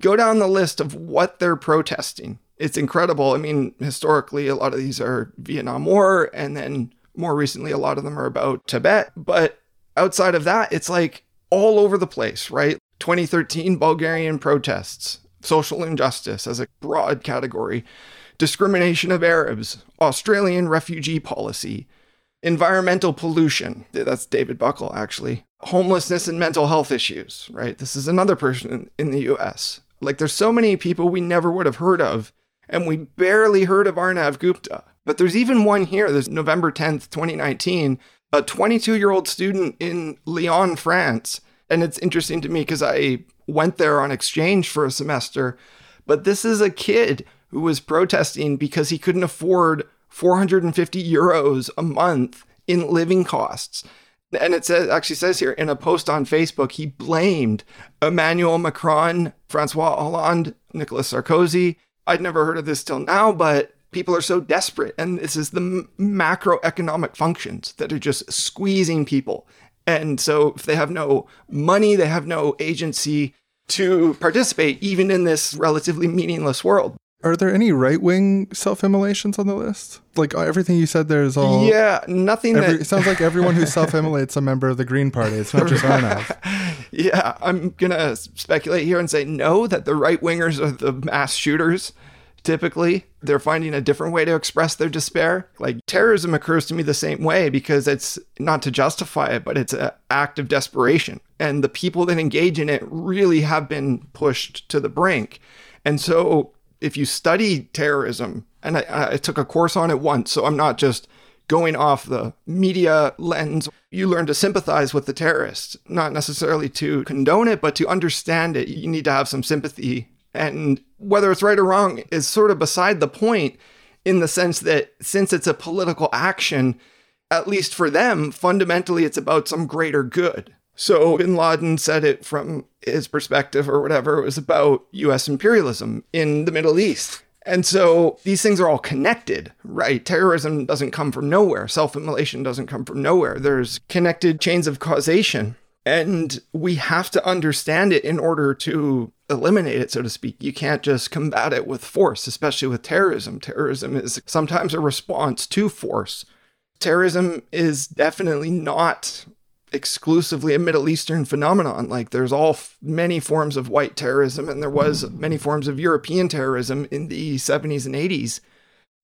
go down the list of what they're protesting, it's incredible. I mean, historically, a lot of these are Vietnam War, and then more recently, a lot of them are about Tibet. But outside of that, it's like all over the place, right? 2013 Bulgarian protests, social injustice as a broad category, discrimination of Arabs, Australian refugee policy, environmental pollution. That's David Buckel, actually. Homelessness and mental health issues, right? This is another person in the US. Like, there's so many people we never would have heard of, and we barely heard of Arnav Gupta. But there's even one here. There's November 10th, 2019, a 22 year old student in Lyon, France. And it's interesting to me because I went there on exchange for a semester. But this is a kid who was protesting because he couldn't afford 450 euros a month in living costs. And it says, actually says here in a post on Facebook, he blamed Emmanuel Macron, Francois Hollande, Nicolas Sarkozy. I'd never heard of this till now, but people are so desperate. And this is the m- macroeconomic functions that are just squeezing people. And so if they have no money, they have no agency to participate, even in this relatively meaningless world. Are there any right wing self immolations on the list? Like uh, everything you said there is all. yeah, nothing Every, that it sounds like everyone who self immolates a member of the Green Party. It's not just Arnav. yeah, I'm gonna speculate here and say no, that the right wingers are the mass shooters. Typically, they're finding a different way to express their despair. Like terrorism occurs to me the same way because it's not to justify it, but it's an act of desperation. And the people that engage in it really have been pushed to the brink. And so, if you study terrorism, and I, I took a course on it once, so I'm not just going off the media lens, you learn to sympathize with the terrorists, not necessarily to condone it, but to understand it. You need to have some sympathy. And whether it's right or wrong is sort of beside the point in the sense that since it's a political action, at least for them, fundamentally it's about some greater good. So bin Laden said it from his perspective or whatever, it was about US imperialism in the Middle East. And so these things are all connected, right? Terrorism doesn't come from nowhere. Self immolation doesn't come from nowhere. There's connected chains of causation. And we have to understand it in order to eliminate it, so to speak. You can't just combat it with force, especially with terrorism. Terrorism is sometimes a response to force. Terrorism is definitely not exclusively a Middle Eastern phenomenon. Like there's all f- many forms of white terrorism, and there was many forms of European terrorism in the 70s and 80s.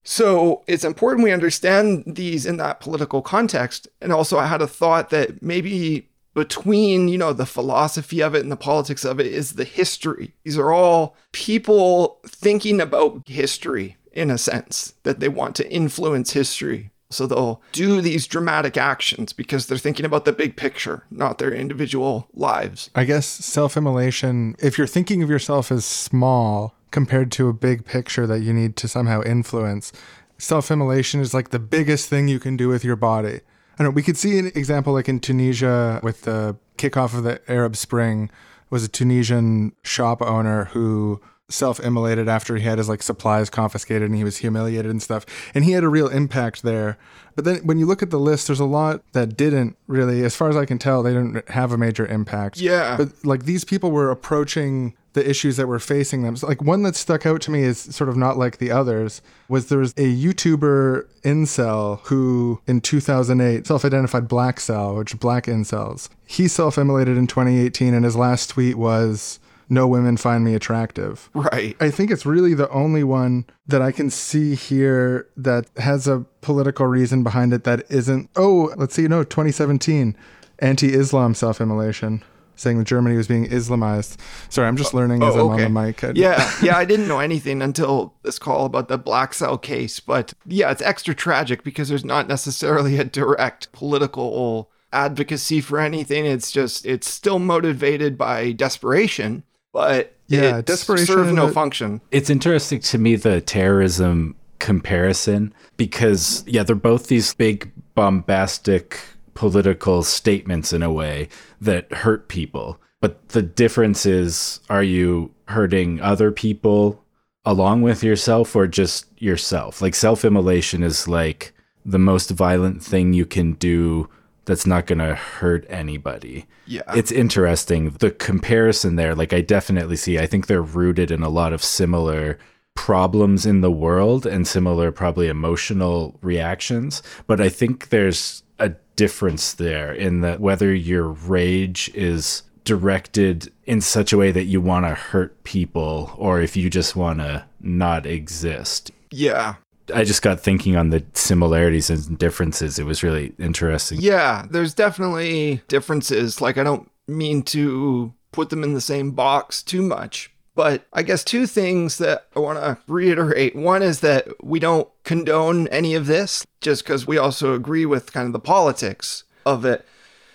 So it's important we understand these in that political context. And also, I had a thought that maybe between you know the philosophy of it and the politics of it is the history. These are all people thinking about history in a sense that they want to influence history. So they'll do these dramatic actions because they're thinking about the big picture, not their individual lives. I guess self immolation, if you're thinking of yourself as small compared to a big picture that you need to somehow influence, self immolation is like the biggest thing you can do with your body. I know, we could see an example like in Tunisia with the kickoff of the Arab Spring was a Tunisian shop owner who self-immolated after he had his like supplies confiscated and he was humiliated and stuff and he had a real impact there but then when you look at the list there's a lot that didn't really as far as i can tell they didn't have a major impact Yeah. but like these people were approaching the issues that were facing them. So, like one that stuck out to me is sort of not like the others was there was a YouTuber incel who in 2008 self-identified black cell, which black incels. He self-immolated in 2018 and his last tweet was no women find me attractive. Right. I think it's really the only one that I can see here that has a political reason behind it that isn't, oh, let's see, no, 2017, anti Islam self immolation. saying that Germany was being Islamized. Sorry, I'm just oh, learning as Oh, I'm okay. on the mic. I- Yeah, yeah, I didn't know anything until this call about the Black Cell case. But yeah, it's extra tragic because there's not necessarily a direct political advocacy for anything. It's just, it's still motivated by desperation, but Yeah, it desperation serves no the- function. It's interesting to me the terrorism comparison because yeah, they're both these big bombastic political statements in a way that hurt people. But the difference is are you hurting other people along with yourself or just yourself? Like self-immolation is like the most violent thing you can do that's not going to hurt anybody. Yeah. It's interesting. The comparison there, like I definitely see, I think they're rooted in a lot of similar problems in the world and similar, probably emotional reactions. But I think there's a difference there in that whether your rage is directed in such a way that you want to hurt people or if you just want to not exist. Yeah. I just got thinking on the similarities and differences. It was really interesting. Yeah, there's definitely differences. Like, I don't mean to put them in the same box too much, but I guess two things that I want to reiterate. One is that we don't condone any of this just because we also agree with kind of the politics of it.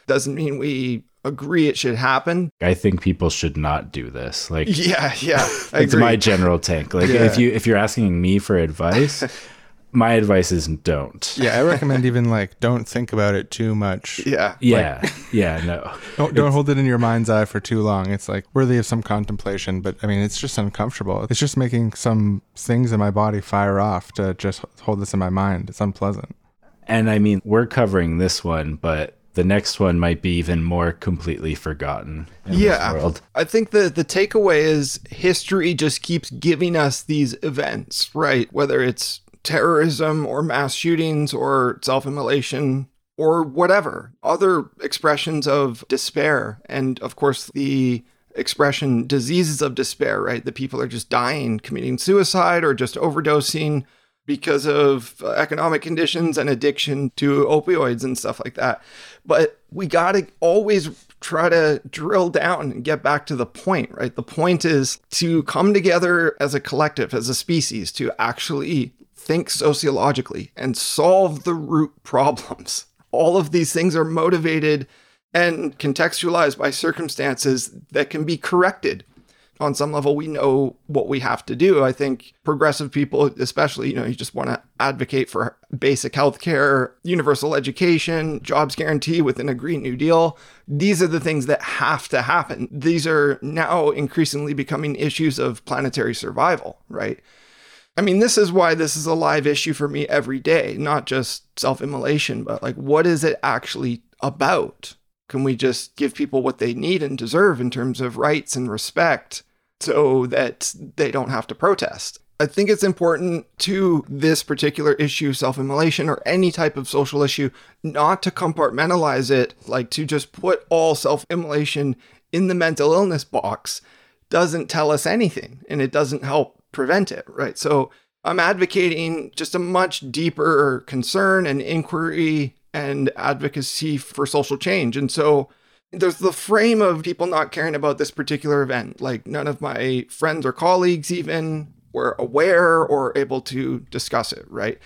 Doesn't mean we agree it should happen. I think people should not do this. Like Yeah, yeah. It's agree. my general take. Like Yeah. if you if you're asking me for advice, my advice is don't. Yeah, I recommend even like don't think about it too much. yeah. Yeah. yeah, no. Don't don't hold it in your mind's eye for too long. It's like worthy of some contemplation, but I mean, it's just uncomfortable. It's just making some things in my body fire off to just hold this in my mind. It's unpleasant. And I mean, we're covering this one, but the next one might be even more completely forgotten in yeah. I think the the takeaway is history just keeps giving us these events, right? Whether it's terrorism or mass shootings or self-immolation or whatever, other expressions of despair and of course the expression diseases of despair, right? The people are just dying, committing suicide or just overdosing because of uh, economic conditions and addiction to opioids and stuff like that. But we got to always try to drill down and get back to the point, right? The point is to come together as a collective, as a species, to actually think sociologically and solve the root problems. All of these things are motivated and contextualized by circumstances that can be corrected on some level we know what we have to do. I think progressive people especially you know you just want to advocate for basic health care universal education jobs guarantee within a green new deal. These are the things that have to happen. These are now increasingly becoming issues of planetary survival right? I mean, this is why this is a live issue for me every day, not just self immolation, but like, what is it actually about? Can we just give people what they need and deserve in terms of rights and respect so that they don't have to protest? I think it's important to this particular issue, self immolation, or any type of social issue, not to compartmentalize it, like to just put all self immolation in the mental illness box doesn't tell us anything and it doesn't help prevent it, right? So I'm advocating just a much deeper concern and inquiry and advocacy for social change. And so there's the frame of people not caring about this particular event. Like none of my friends or colleagues even were aware or able to discuss it, right?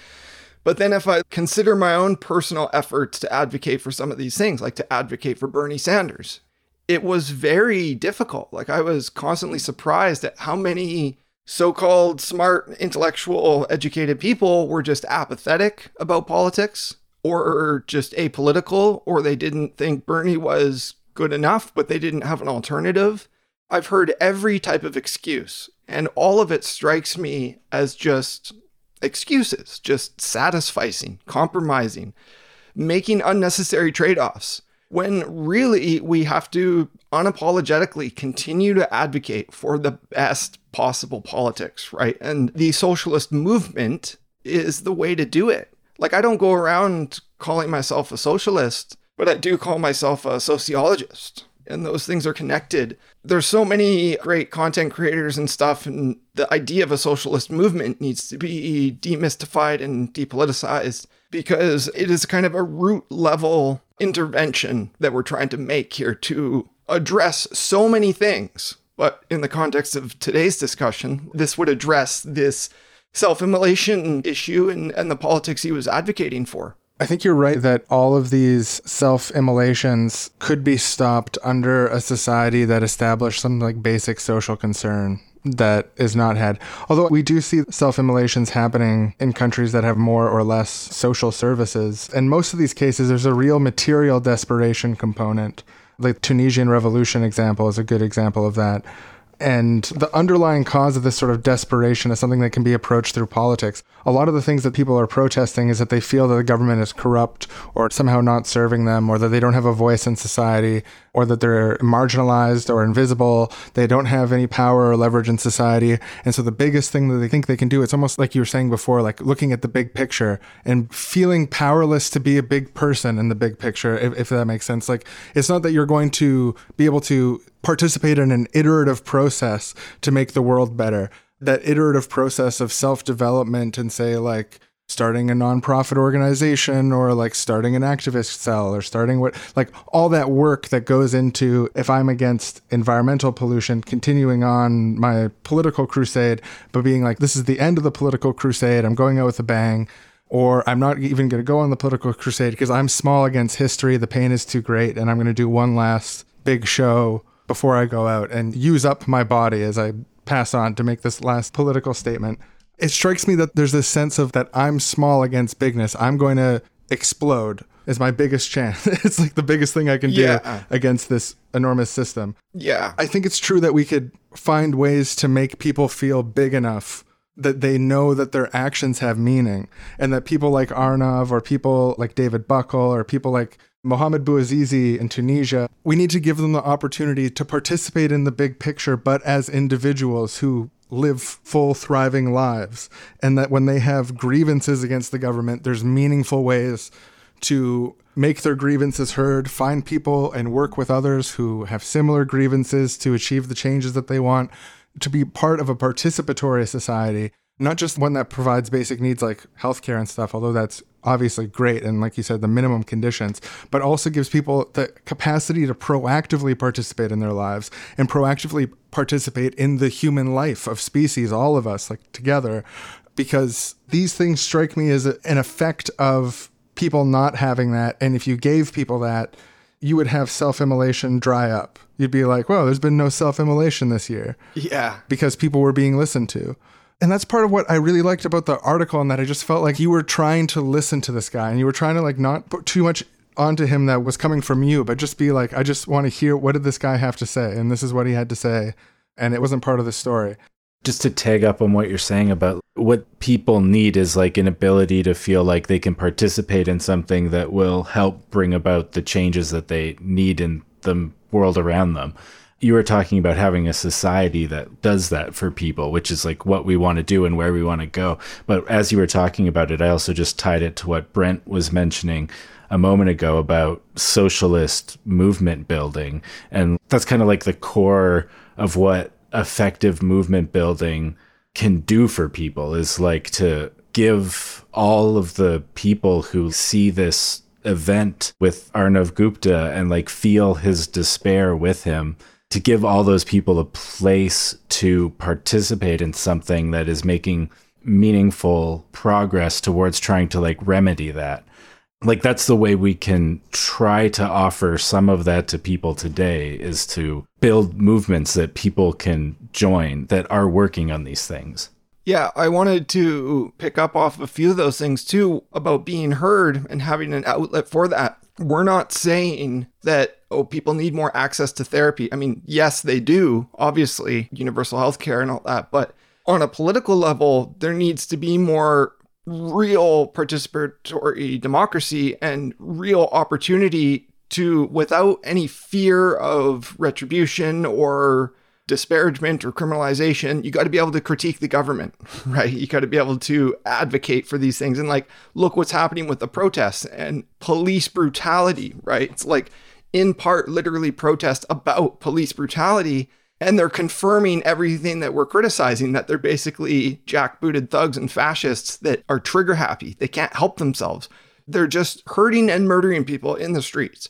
But then if I consider my own personal efforts to advocate for some of these things, like to advocate for Bernie Sanders, it was very difficult. Like I was constantly surprised at how many so-called smart, intellectual, educated people were just apathetic about politics or just apolitical or they didn't think Bernie was good enough, but they didn't have an alternative. I've heard every type of excuse, and all of it strikes me as just excuses, just satisficing, compromising, making unnecessary trade offs. When really we have to unapologetically continue to advocate for the best possible politics, right? And the socialist movement is the way to do it. Like, I don't go around calling myself a socialist, but I do call myself a sociologist and those things are connected. There's so many great content creators and stuff, and the idea of a socialist movement needs to be demystified and depoliticized because it is kind of a root level intervention that we're trying to make here to address so many things. But in the context of today's discussion, this would address this self immolation issue and, and the politics he was advocating for. I think you're right that all of these self immolations could be stopped under a society that established some like basic social concern that is not had. Although we do see self immolations happening in countries that have more or less social services. In most of these cases, there's a real material desperation component. The Tunisian revolution example is a good example of that. And the underlying cause of this sort of desperation is something that can be approached through politics. A lot of the things that people are protesting is that they feel that the government is corrupt or somehow not serving them, or that they don't have a voice in society, or that they're marginalized or invisible. They don't have any power or leverage in society. And so the biggest thing that they think they can do, it's almost like you were saying before, like looking at the big picture and feeling powerless to be a big person in the big picture, if, if that makes sense. Like it's not that you're going to be able to participate in an iterative process to make the world better. That iterative process of self development and say, like, starting a nonprofit organization or like starting an activist cell or starting what, like, all that work that goes into if I'm against environmental pollution, continuing on my political crusade, but being like, this is the end of the political crusade. I'm going out with a bang or I'm not even going to go on the political crusade because I'm small against history. The pain is too great, and I'm going to do one last big show before I go out and use up my body as I pass on to make this last political statement. It strikes me that there's this sense of that I'm small against bigness. I'm going to explode is my biggest chance. it's like the biggest thing I can do Yeah. against this enormous system. Yeah. I think it's true that we could find ways to make people feel big enough that they know that their actions have meaning and that people like Arnav or people like David Buckel or people like Mohamed Bouazizi in Tunisia, we need to give them the opportunity to participate in the big picture, but as individuals who live full, thriving lives. And that when they have grievances against the government, there's meaningful ways to make their grievances heard, find people and work with others who have similar grievances to achieve the changes that they want, to be part of a participatory society, not just one that provides basic needs like healthcare and stuff, although that's obviously great and like you said the minimum conditions but also gives people the capacity to proactively participate in their lives and proactively participate in the human life of species all of us like together because these things strike me as a, an effect of people not having that and if you gave people that you would have self-immolation dry up you'd be like well there's been no self-immolation this year Yeah. because people were being listened to. And that's part of what I really liked about the article and that I just felt like you were trying to listen to this guy and you were trying to like not put too much onto him that was coming from you, but just be like, I just want to hear what did this guy have to say? And this is what he had to say. And it wasn't part of the story. just to tag up on what you're saying about what people need is like an ability to feel like they can participate in something that will help bring about the changes that they need in the world around them. You were talking about having a society that does that for people, which is like what we want to do and where we want to go. But as you were talking about it, I also just tied it to what Brent was mentioning a moment ago about socialist movement building. And that's kind of like the core of what effective movement building can do for people is like to give all of the people who see this event with Arnav Gupta and like feel his despair with him to give all those people a place to participate in something that is making meaningful progress towards trying to like remedy that like that's the way we can try to offer some of that to people today is to build movements that people can join that are working on these things Yeah, I wanted to pick up off a few of those things too about being heard and having an outlet for that. We're not saying that, oh, people need more access to therapy. I mean, yes, they do, obviously, universal health care and all that. But on a political level, there needs to be more real participatory democracy and real opportunity to, without any fear of retribution or disparagement or criminalization, you got to be able to critique the government, right? You got to be able to advocate for these things. And like, look what's happening with the protests and police brutality, right? It's like, in part, literally protest about police brutality. And they're confirming everything that we're criticizing that they're basically jackbooted thugs and fascists that are trigger happy. They can't help themselves. They're just hurting and murdering people in the streets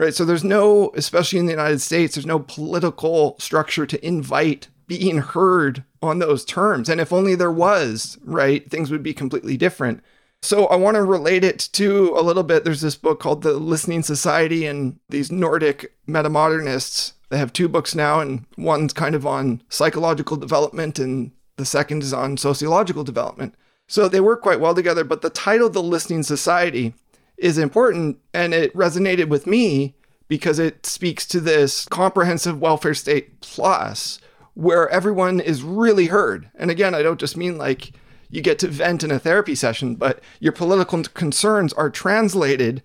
right? So there's no, especially in the United States, there's no political structure to invite being heard on those terms. And if only there was, right, things would be completely different. So I want to relate it to a little bit. There's this book called The Listening Society, and these Nordic metamodernists. They have two books now, and one's kind of on psychological development, and the second is on sociological development. So they work quite well together. But the title, The Listening Society, is important, and it resonated with me because it speaks to this comprehensive welfare state plus where everyone is really heard. And again, I don't just mean like you get to vent in a therapy session, but your political concerns are translated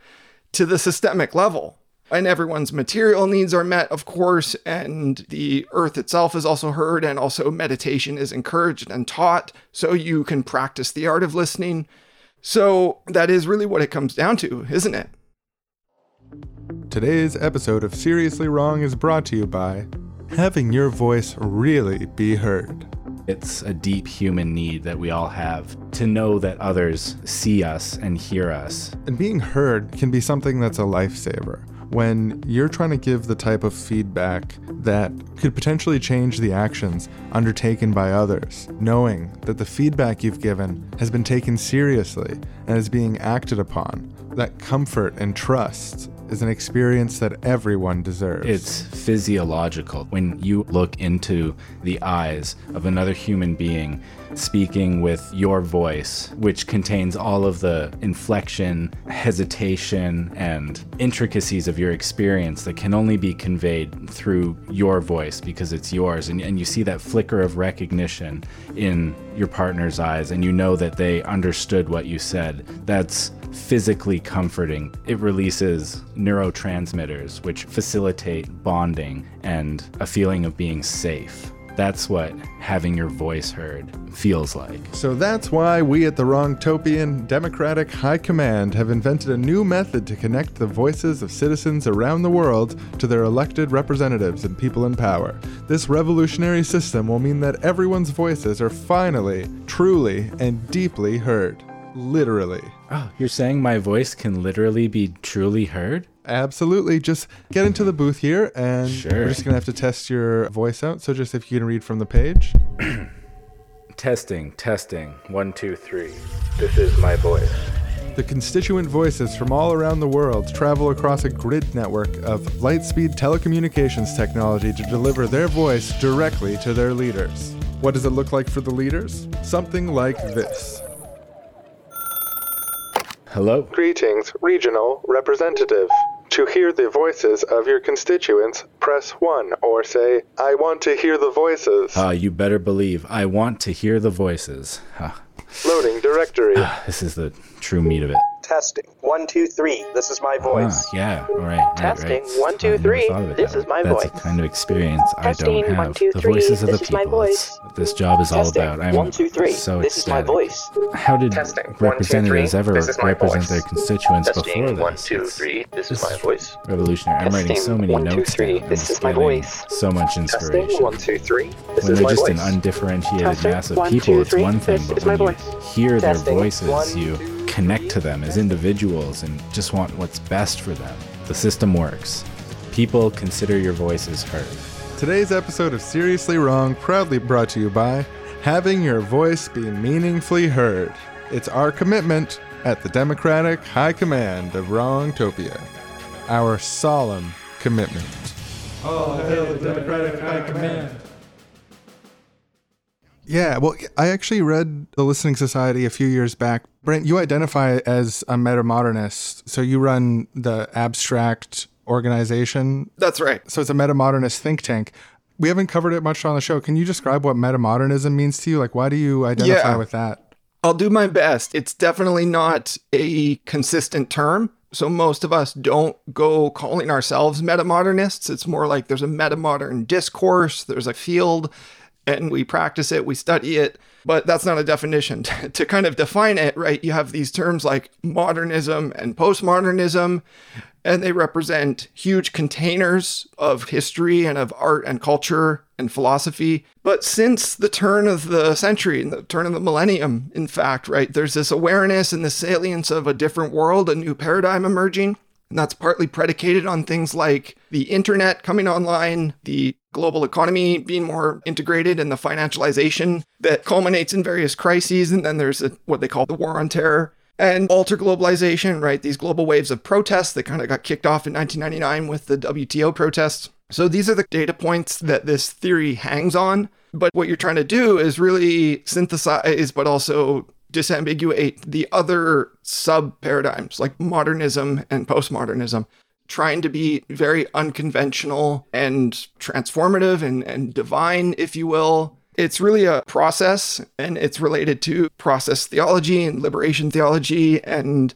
to the systemic level. And everyone's material needs are met, of course, and the earth itself is also heard, and also meditation is encouraged and taught so you can practice the art of listening. So that is really what it comes down to, isn't it? Today's episode of Seriously Wrong is brought to you by having your voice really be heard. It's a deep human need that we all have to know that others see us and hear us. And being heard can be something that's a lifesaver. When you're trying to give the type of feedback that could potentially change the actions undertaken by others, knowing that the feedback you've given has been taken seriously and is being acted upon, that comfort and trust is an experience that everyone deserves. It's physiological. When you look into the eyes of another human being speaking with your voice, which contains all of the inflection, hesitation, and intricacies of your experience that can only be conveyed through your voice because it's yours. And, and you see that flicker of recognition in your partner's eyes, and you know that they understood what you said. That's physically comforting. It releases neurotransmitters, which facilitate bonding and a feeling of being safe. That's what having your voice heard feels like. So that's why we at the Wrongtopian Democratic High Command have invented a new method to connect the voices of citizens around the world to their elected representatives and people in power. This revolutionary system will mean that everyone's voices are finally, truly, and deeply heard. Literally. Oh, you're saying my voice can literally be truly heard? Absolutely. Just get into the booth here and Sure. we're just going to have to test your voice out. So just if you can read from the page. Testing, testing. One, two, three. This is my voice. The constituent voices from all around the world travel across a grid network of lightspeed telecommunications technology to deliver their voice directly to their leaders. What does it look like for the leaders? Something like this. Hello? Greetings, regional representative. To hear the voices of your constituents, press 1 or say, I want to hear the voices. Uh, you better believe I want to hear the voices. Huh. Loading directory. This is the true meat of it. Testing. One, two, three. This is my voice. Ah, yeah, right. right, Testing. right. One, two, three. thought of it This is my That's voice. a kind of experience I don't have. One, two, the three. voices of This the is my people. voice. This job is all about. I'm One, two, three. so This is my voice. How did Testing. Representatives three. ever This is my represent voice. their constituents Testing. before this? One, two, three. This is my voice. Revolutionary. I'm writing so many One, two, notes three. down. This I'm is my voice. So much inspiration. Testing. One, two, three. This when is they're my just voice. an undifferentiated mass of people, it's one thing. But when you hear their Testing. voices, One, you two, connect to them as individuals and just want what's best for them. The system works. People consider your voices heard. Today's episode of Seriously Wrong proudly brought to you by having your voice be meaningfully heard. It's our commitment at the Democratic High Command of Wrongtopia. Our solemn commitment. All hail the Democratic High Command. Yeah, well, I actually read The Listening Society a few years back. Brent, you identify as a meta modernist, so you run the abstract organization. That's right. So it's a meta modernist think tank. We haven't covered it much on the show. Can you describe what meta modernism means to you? Like, why do you identify Yeah. with that? I'll do my best. It's definitely not a consistent term. So most of us don't go calling ourselves meta modernists. It's more like there's a meta modern discourse, there's a field, and we practice it, we study it. But that's not a definition. to kind of define it, right, you have these terms like modernism and postmodernism, and they represent huge containers of history and of art and culture and philosophy. But since the turn of the century and the turn of the millennium, in fact, right, there's this awareness and the salience of a different world, a new paradigm emerging. And that's partly predicated on things like the internet coming online, the global economy being more integrated, and the financialization that culminates in various crises. And then there's a, what they call the war on terror and alter globalization, right? These global waves of protests that kind of got kicked off in 1999 with the WTO protests. So these are the data points that this theory hangs on. But what you're trying to do is really synthesize, but also disambiguate the other sub paradigms like modernism and postmodernism, trying to be very unconventional and transformative and, and divine, if you will. It's really a process and it's related to process theology and liberation theology and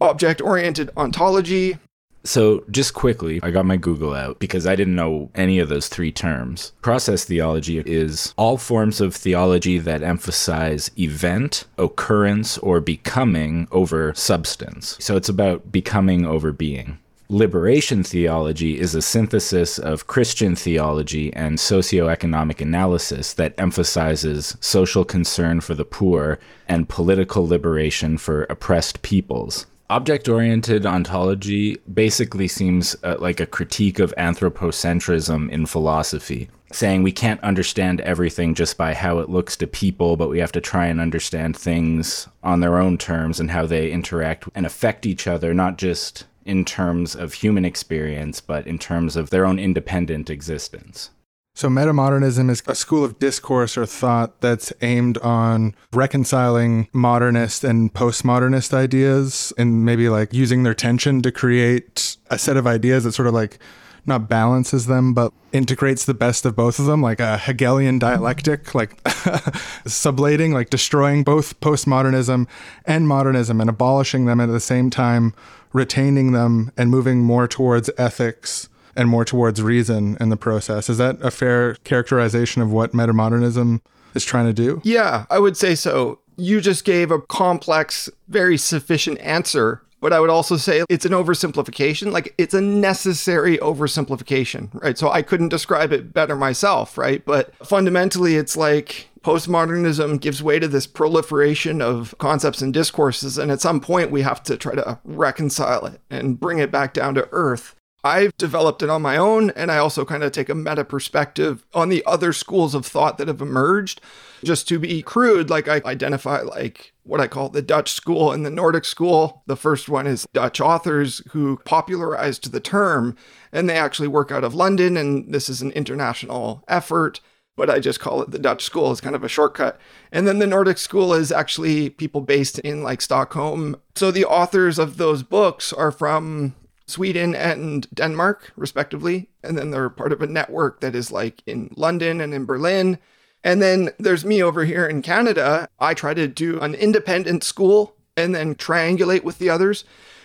object oriented ontology. So, just quickly, I got my Google out because I didn't know any of those three terms. Process theology is all forms of theology that emphasize event, occurrence, or becoming over substance. So, it's about becoming over being. Liberation theology is a synthesis of Christian theology and socioeconomic analysis that emphasizes social concern for the poor and political liberation for oppressed peoples. Object oriented ontology basically seems uh, like a critique of anthropocentrism in philosophy, saying we can't understand everything just by how it looks to people, but we have to try and understand things on their own terms and how they interact and affect each other, not just in terms of human experience, but in terms of their own independent existence. So, metamodernism is a school of discourse or thought that's aimed on reconciling modernist and postmodernist ideas and maybe like using their tension to create a set of ideas that sort of like not balances them, but integrates the best of both of them, like a Hegelian dialectic, like sublating, like destroying both postmodernism and modernism and abolishing them at the same time retaining them and moving more towards ethics and more towards reason in the process. Is that a fair characterization of what metamodernism is trying to do? Yeah, I would say so. You just gave a complex, very sufficient answer. But I would also say it's an oversimplification. Like it's a necessary oversimplification, right? So I couldn't describe it better myself, right? But fundamentally, it's like postmodernism gives way to this proliferation of concepts and discourses. And at some point, we have to try to reconcile it and bring it back down to earth. I've developed it on my own, and I also kind of take a meta perspective on the other schools of thought that have emerged. Just to be crude, like I identify like what I call the Dutch school and the Nordic school. The first one is Dutch authors who popularized the term, and they actually work out of London, and this is an international effort. But I just call it the Dutch school as kind of a shortcut. And then the Nordic school is actually people based in like Stockholm. So the authors of those books are from Sweden and Denmark, respectively. And then they're part of a network that is like in London and in Berlin. And then there's me over here in Canada. I try to do an independent school and then triangulate with the others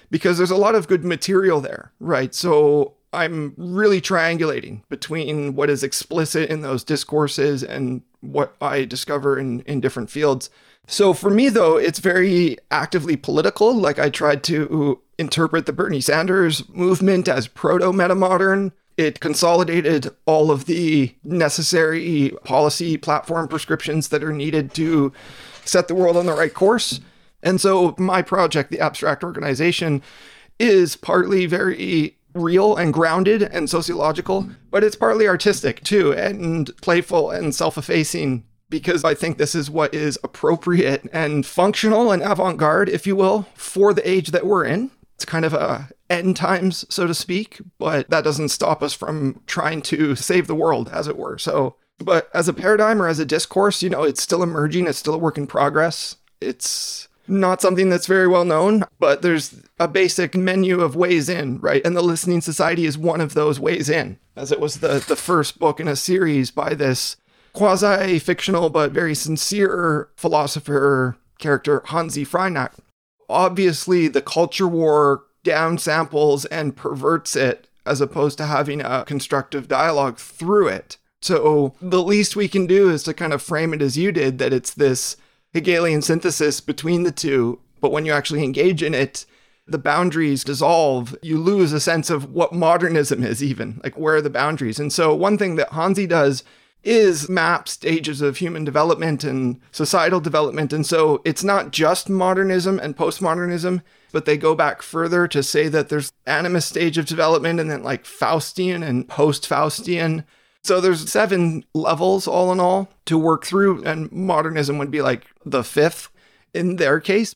because there's a lot of good material there, right? So I'm really triangulating between what is explicit in those discourses and what I discover in, in different fields. So for me, though, it's very actively political. Like I tried to interpret the Bernie Sanders movement as proto metamodern. It consolidated all of the necessary policy platform prescriptions that are needed to set the world on the right course. And so my project, the Abstract Organization, is partly very real and grounded and sociological, but it's partly artistic too, and playful and self effacing because I think this is what is appropriate and functional and avant garde, if you will, for the age that we're in. It's kind of a end times, so to speak, but that doesn't stop us from trying to save the world, as it were. So, but as a paradigm or as a discourse, you know, it's still emerging, it's still a work in progress. It's not something that's very well known, but there's a basic menu of ways in, right? And the Listening Society is one of those ways in, as it was the, the first book in a series by this quasi fictional but very sincere philosopher character, Hansi Freinacht. Obviously, the culture war downsamples and perverts it as opposed to having a constructive dialogue through it. So, the least we can do is to kind of frame it as you did that it's this Hegelian synthesis between the two. But when you actually engage in it, the boundaries dissolve. You lose a sense of what modernism is, even like where are the boundaries. And so, one thing that Hansi does is map stages of human development and societal development. And so it's not just modernism and postmodernism, but they go back further to say that there's animist stage of development and then like Faustian and post Faustian. So there's seven levels all in all to work through, and modernism would be like the fifth in their case.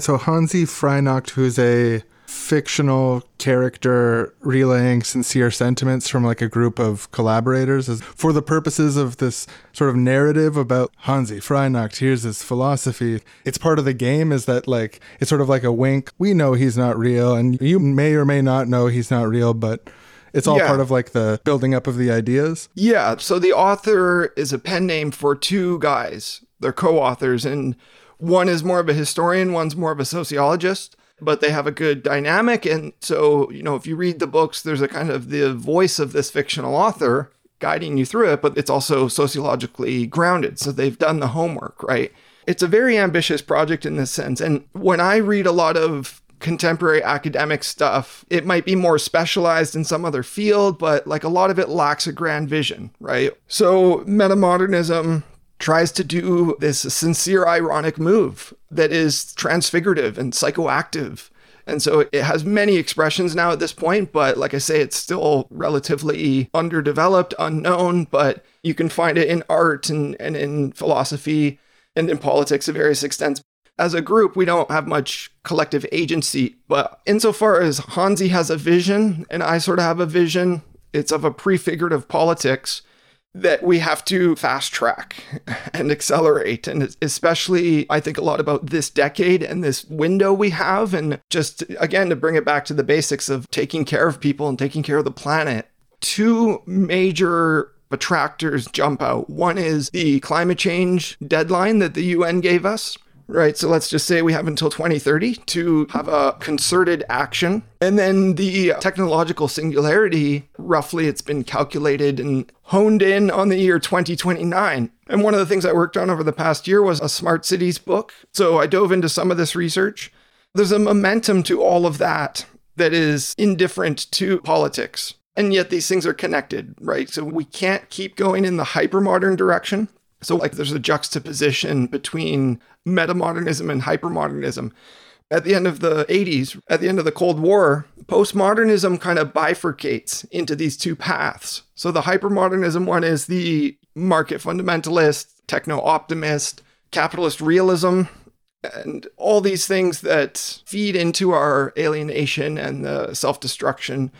So Hansi Freinacht, who's a fictional character relaying sincere sentiments from like a group of collaborators is for the purposes of this sort of narrative about Hansi Freinacht here's his philosophy it's part of the game is that like it's sort of like a wink we know he's not real and you may or may not know he's not real but it's all Yeah. part of like the building up of the ideas Yeah, so the author is a pen name for two guys. They're co authors, and one is more of a historian, one's more of a sociologist, but they have a good dynamic. And so, you know, if you read the books, there's a kind of the voice of this fictional author guiding you through it, but it's also sociologically grounded. So they've done the homework, right? It's a very ambitious project in this sense. And when I read a lot of contemporary academic stuff, it might be more specialized in some other field, but like a lot of it lacks a grand vision, right? So metamodernism tries to do this sincere ironic move that is transfigurative and psychoactive. And so it has many expressions now at this point, but like I say, it's still relatively underdeveloped, unknown, but you can find it in art and, and in philosophy and in politics to various extents as a group, we don't have much collective agency. But insofar as Hanzi has a vision and I sort of have a vision, it's of a prefigurative politics that we have to fast track and accelerate. And especially, I think a lot about this decade and this window we have. And just again, to bring it back to the basics of taking care of people and taking care of the planet, two major attractors jump out. One is the climate change deadline that the UN gave us. Right. So let's just say we have until 2030 to have a concerted action. And then the technological singularity, roughly, it's been calculated and honed in on the year 2029. And one of the things I worked on over the past year was a smart cities book. So I dove into some of this research. There's a momentum to all of that that is indifferent to politics. And yet these things are connected, right? So we can't keep going in the hypermodern direction. So, like, there's a juxtaposition between metamodernism and hypermodernism. At the end of the 80s, at the end of the Cold War, postmodernism kind of bifurcates into these two paths. So, the hypermodernism one is the market fundamentalist, techno optimist, capitalist realism, and all these things that feed into our alienation and the self destruction.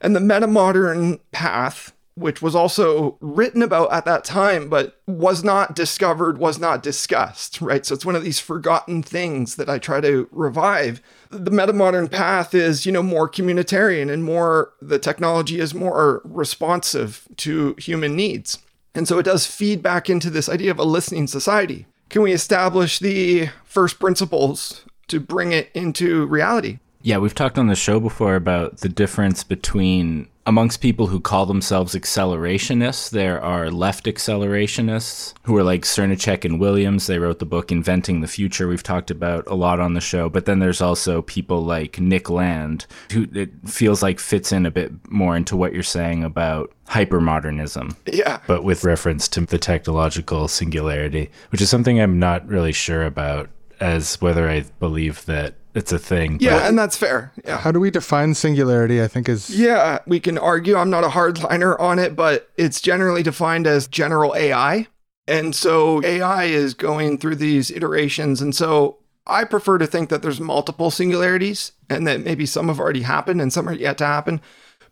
And the metamodern path which was also written about at that time, but was not discovered, was not discussed, right? So it's one of these forgotten things that I try to revive. The metamodern path is, you know, more communitarian and more, the technology is more responsive to human needs. And so it does feed back into this idea of a listening society. Can we establish the first principles to bring it into reality? Yeah, we've talked on the show before about the difference between amongst people who call themselves accelerationists, there are left accelerationists who are like Srnicek and Williams. They wrote the book Inventing the Future. We've talked about a lot on the show. But then there's also people like Nick Land, who it feels like fits in a bit more into what you're saying about hypermodernism. Yeah. But with reference to the technological singularity, which is something I'm not really sure about as whether I believe that it's a thing. Yeah, but- and that's fair. Yeah. how do we define singularity i think is Yeah, we can argue. I'm not a hardliner on it, but it's generally defined as general AI. And so AI is going through these iterations. And so I prefer to think that there's multiple singularities and that maybe some have already happened and some are yet to happen.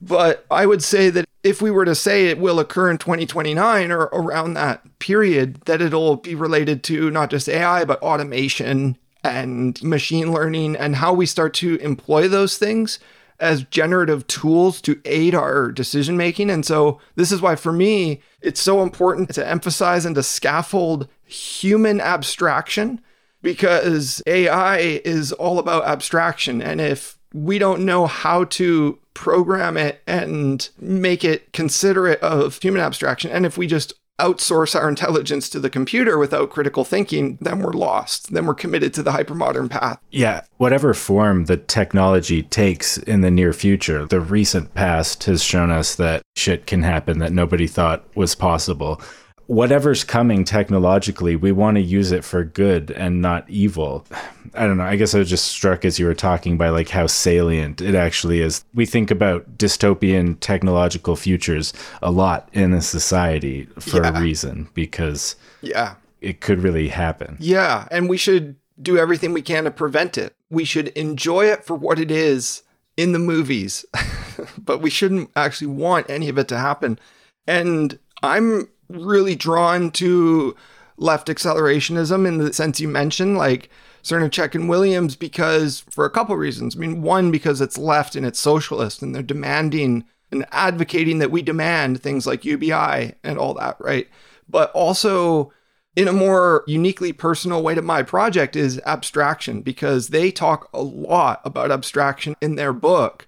But I would say that if we were to say it will occur in 2029 or around that period, that it'll be related to not just AI, but automation and machine learning and how we start to employ those things as generative tools to aid our decision making. And so, this is why, for me, it's so important to emphasize and to scaffold human abstraction because AI is all about abstraction. And if we don't know how to program it and make it considerate of human abstraction, and if we just outsource our intelligence to the computer without critical thinking, then we're lost. Then we're committed to the hypermodern path. Yeah, whatever form the technology takes in the near future, the recent past has shown us that shit can happen that nobody thought was possible. Whatever's coming technologically, we want to use it for good and not evil. I don't know. I guess I was just struck as you were talking by like how salient it actually is. We think about dystopian technological futures a lot in a society for Yeah. a reason because Yeah. it could really happen. Yeah. And we should do everything we can to prevent it. We should enjoy it for what it is in the movies, but we shouldn't actually want any of it to happen. And I'm really drawn to left accelerationism in the sense you mentioned, like Srnicek and Williams, because for a couple reasons. I mean, one, because it's left and it's socialist and they're demanding and advocating that we demand things like UBI and all that, right? But also, in a more uniquely personal way to my project is abstraction because they talk a lot about abstraction in their book.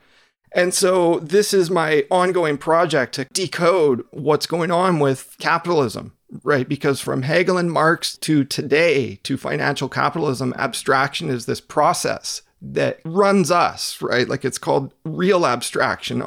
And so this is my ongoing project to decode what's going on with capitalism, right? Because from Hegel and Marx to today to financial capitalism, abstraction is this process that runs us, right? Like it's called real abstraction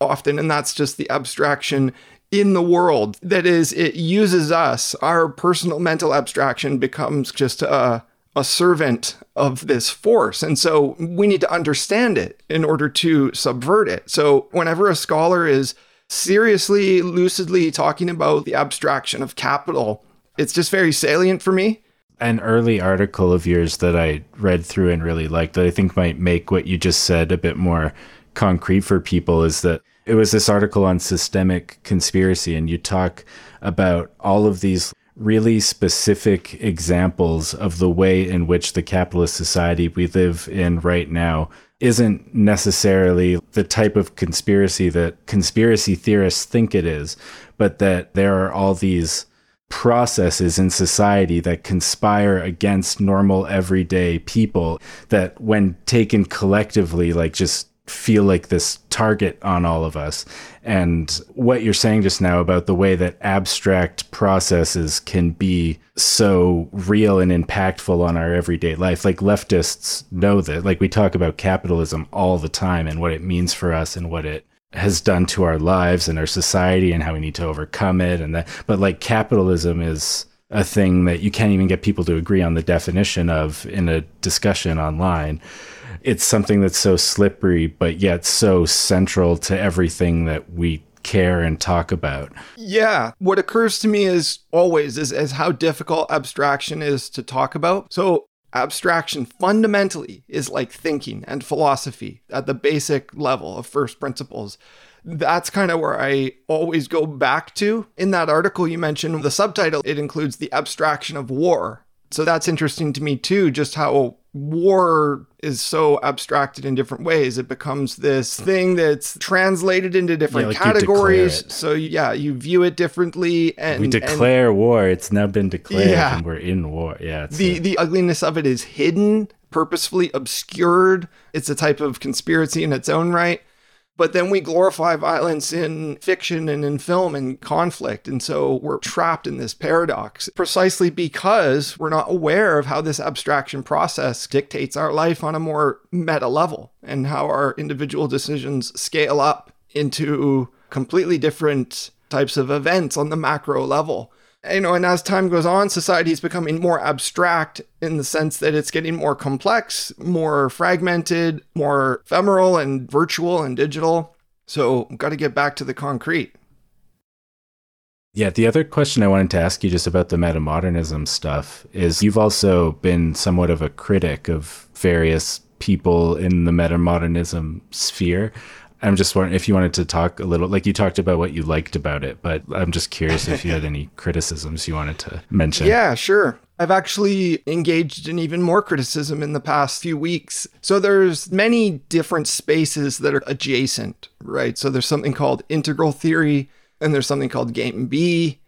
often, and that's just the abstraction in the world. That is, it uses us. Our personal mental abstraction becomes just a, a servant of this force. And so we need to understand it in order to subvert it. So whenever a scholar is seriously, lucidly talking about the abstraction of capital, it's just very salient for me. An early article of yours that I read through and really liked that I think might make what you just said a bit more concrete for people is that it was this article on systemic conspiracy, and you talk about all of these really specific examples of the way in which the capitalist society we live in right now isn't necessarily the type of conspiracy that conspiracy theorists think it is, but that there are all these processes in society that conspire against normal everyday people that when taken collectively like just feel like this target on all of us. And what you're saying just now about the way that abstract processes can be so real and impactful on our everyday life like leftists know that like we talk about capitalism all the time and what it means for us and what it has done to our lives and our society and how we need to overcome it and that but like capitalism is a thing that you can't even get people to agree on the definition of in a discussion online it's something that's so slippery but yet so central to everything that we care and talk about Yeah. What occurs to me is always is, is how difficult abstraction is to talk about. So abstraction fundamentally is like thinking and philosophy at the basic level of first principles. That's kind of where I always go back to. In that article you mentioned, the subtitle, it includes the abstraction of war. So that's interesting to me too, just how war is so abstracted in different ways. It becomes this thing that's translated into different like categories. So yeah, you view it differently and we and declare war it's now been declared Yeah. and we're in war yeah the a- the ugliness of it is hidden, purposefully obscured. It's a type of conspiracy in its own right. But then we glorify violence in fiction and in film and conflict. And so we're trapped in this paradox precisely because we're not aware of how this abstraction process dictates our life on a more meta level and how our individual decisions scale up into completely different types of events on the macro level you know, and as time goes on, society is becoming more abstract in the sense that it's getting more complex, more fragmented, more ephemeral and virtual and digital. So, got to get back to the concrete. Yeah, the other question I wanted to ask you just about the metamodernism stuff is you've also been somewhat of a critic of various people in the metamodernism sphere. I'm just wondering if you wanted to talk a little, like you talked about what you liked about it, but I'm just curious if you had any criticisms you wanted to mention. Yeah, sure. I've actually engaged in even more criticism in the past few weeks. So there's many different spaces that are adjacent, right? So there's something called integral theory and there's something called game B.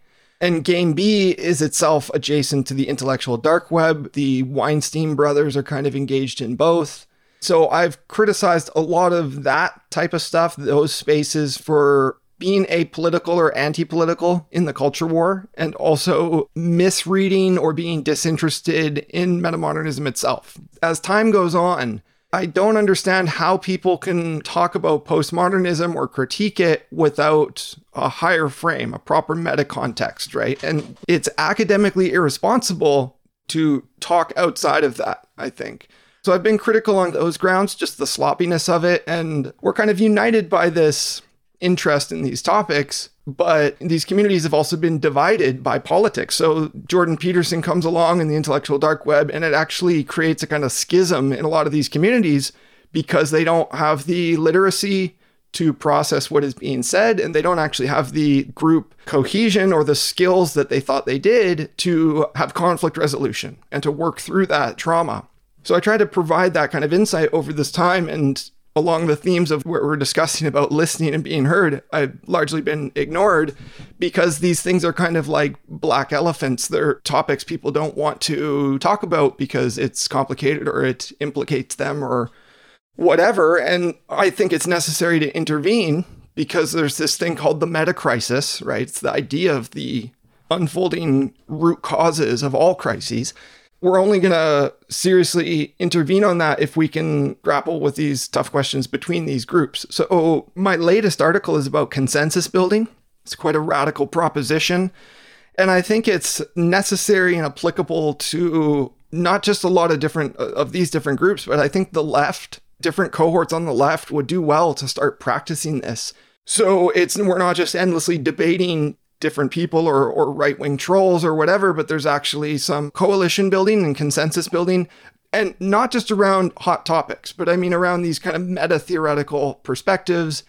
And game B is itself adjacent to the intellectual dark web. The Weinstein brothers are kind of engaged in both. So I've criticized a lot of that type of stuff, those spaces for being apolitical or anti political in the culture war and also misreading or being disinterested in metamodernism itself. As time goes on, I don't understand how people can talk about postmodernism or critique it without a higher frame, a proper meta context, right? And it's academically irresponsible to talk outside of that, I think. So I've been critical on those grounds, just the sloppiness of it. And we're kind of united by this interest in these topics, but these communities have also been divided by politics. So Jordan Peterson comes along in the intellectual dark web, and it actually creates a kind of schism in a lot of these communities because they don't have the literacy to process what is being said, and they don't actually have the group cohesion or the skills that they thought they did to have conflict resolution and to work through that trauma. So I try to provide that kind of insight over this time and along the themes of what we're discussing about listening and being heard, I've largely been ignored because these things are kind of like black elephants. They're topics people don't want to talk about because it's complicated or it implicates them or whatever. And I think it's necessary to intervene because there's this thing called the meta crisis, right? It's the idea of the unfolding root causes of all crises we're only going to seriously intervene on that if we can grapple with these tough questions between these groups. So, my latest article is about consensus building. It's quite a radical proposition. And I think it's necessary and applicable to not just a lot of different uh, of these different groups, but I think the left, different cohorts on the left would do well to start practicing this. So it's we're not just endlessly debating different people or, or right wing trolls or whatever, but there's actually some coalition building and consensus building. And not just around hot topics, but I mean around these kind of meta theoretical perspectives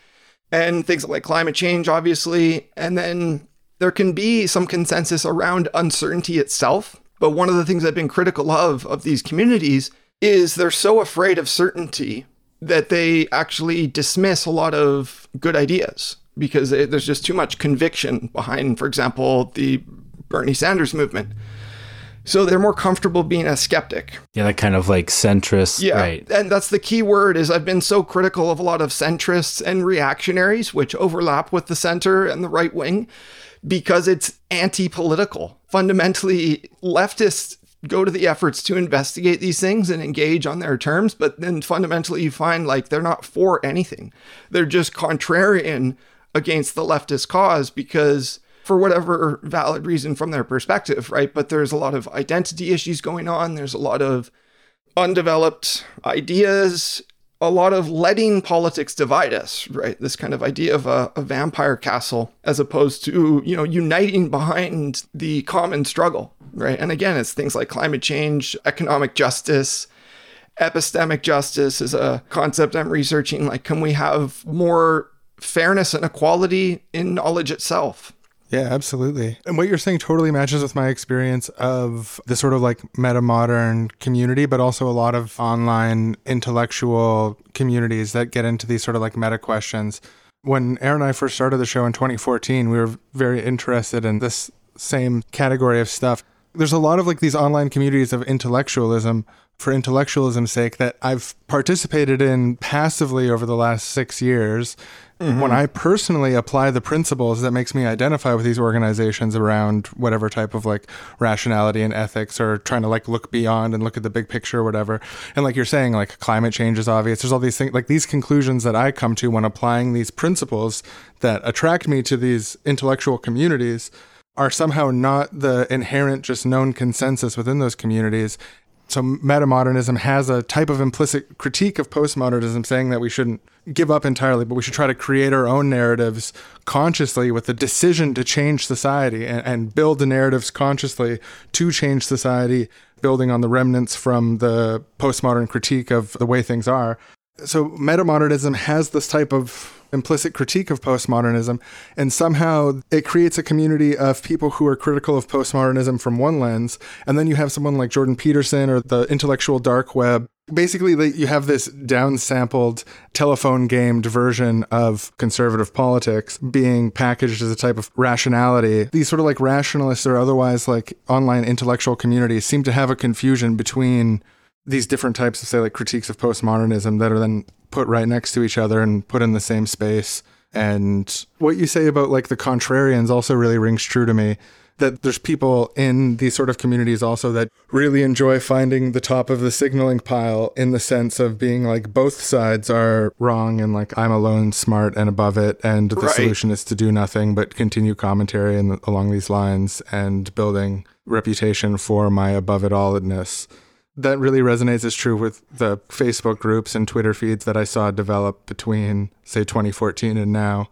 and things like climate change, obviously. And then there can be some consensus around uncertainty itself. But one of the things I've been critical of of these communities is they're so afraid of certainty that they actually dismiss a lot of good ideas because it, there's just too much conviction behind, for example, the Bernie Sanders movement. So they're more comfortable being a skeptic. Yeah, that kind of like centrist. Yeah. Right. And that's the key word is I've been so critical of a lot of centrists and reactionaries, which overlap with the center and the right wing, because it's anti-political. Fundamentally, leftists go to the efforts to investigate these things and engage on their terms, but then fundamentally you find like they're not for anything. They're just contrarian against the leftist cause because for whatever valid reason from their perspective, right? But there's a lot of identity issues going on. There's a lot of undeveloped ideas, a lot of letting politics divide us, right? This kind of idea of a, a vampire castle as opposed to, you know, uniting behind the common struggle, right? And again, it's things like climate change, economic justice, epistemic justice is a concept I'm researching. Like, can we have more fairness and equality in knowledge itself. Yeah, absolutely. And what you're saying totally matches with my experience of the sort of like meta modern community, but also a lot of online intellectual communities that get into these sort of like meta questions. When Aaron and I first started the show in 2014, we were very interested in this same category of stuff. There's a lot of like these online communities of intellectualism for intellectualism's sake that I've participated in passively over the last six years Mm-hmm. When I personally apply the principles that makes me identify with these organizations around whatever type of like rationality and ethics or trying to like look beyond and look at the big picture or whatever. And like you're saying, like climate change is obvious. There's all these things like these conclusions that I come to when applying these principles that attract me to these intellectual communities are somehow not the inherent just known consensus within those communities so metamodernism has a type of implicit critique of postmodernism saying that we shouldn't give up entirely but we should try to create our own narratives consciously with the decision to change society and, and build the narratives consciously to change society building on the remnants from the postmodern critique of the way things are so metamodernism has this type of implicit critique of postmodernism, and somehow it creates a community of people who are critical of postmodernism from one lens, and then you have someone like Jordan Peterson or the intellectual dark web. Basically, you have this downsampled, telephone gamed version of conservative politics being packaged as a type of rationality. These sort of like rationalists or otherwise like online intellectual communities seem to have a confusion between these different types of say like critiques of postmodernism that are then put right next to each other and put in the same space And what you say about like the contrarians also really rings true to me that there's people in these sort of communities also that really enjoy finding the top of the signaling pile in the sense of being like both sides are wrong and like I'm alone smart and above it and the Right. solution is to do nothing but continue commentary and along these lines and building reputation for my above it alledness that really resonates as true with the Facebook groups and Twitter feeds that I saw develop between, say, 2014 and now,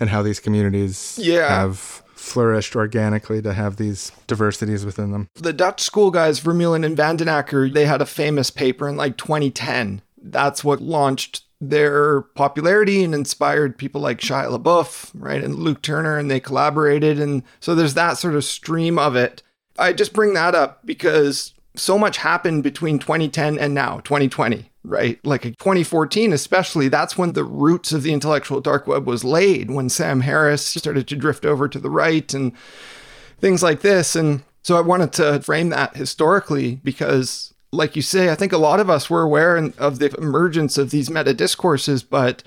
and how these communities Yeah. have flourished organically to have these diversities within them. the Dutch school guys, Vermeulen and van den Akker, they had a famous paper in like 2010. That's what launched their popularity and inspired people like Shia LaBeouf, right, and Luke Turner, and they collaborated. And so there's that sort of stream of it. I just bring that up because so much happened between 2010 and now, 2020, right? Like 2014, especially, that's when the roots of the intellectual dark web was laid, when Sam Harris started to drift over to the right and things like this. And so I wanted to frame that historically because, like you say, I think a lot of us were aware of the emergence of these meta discourses, but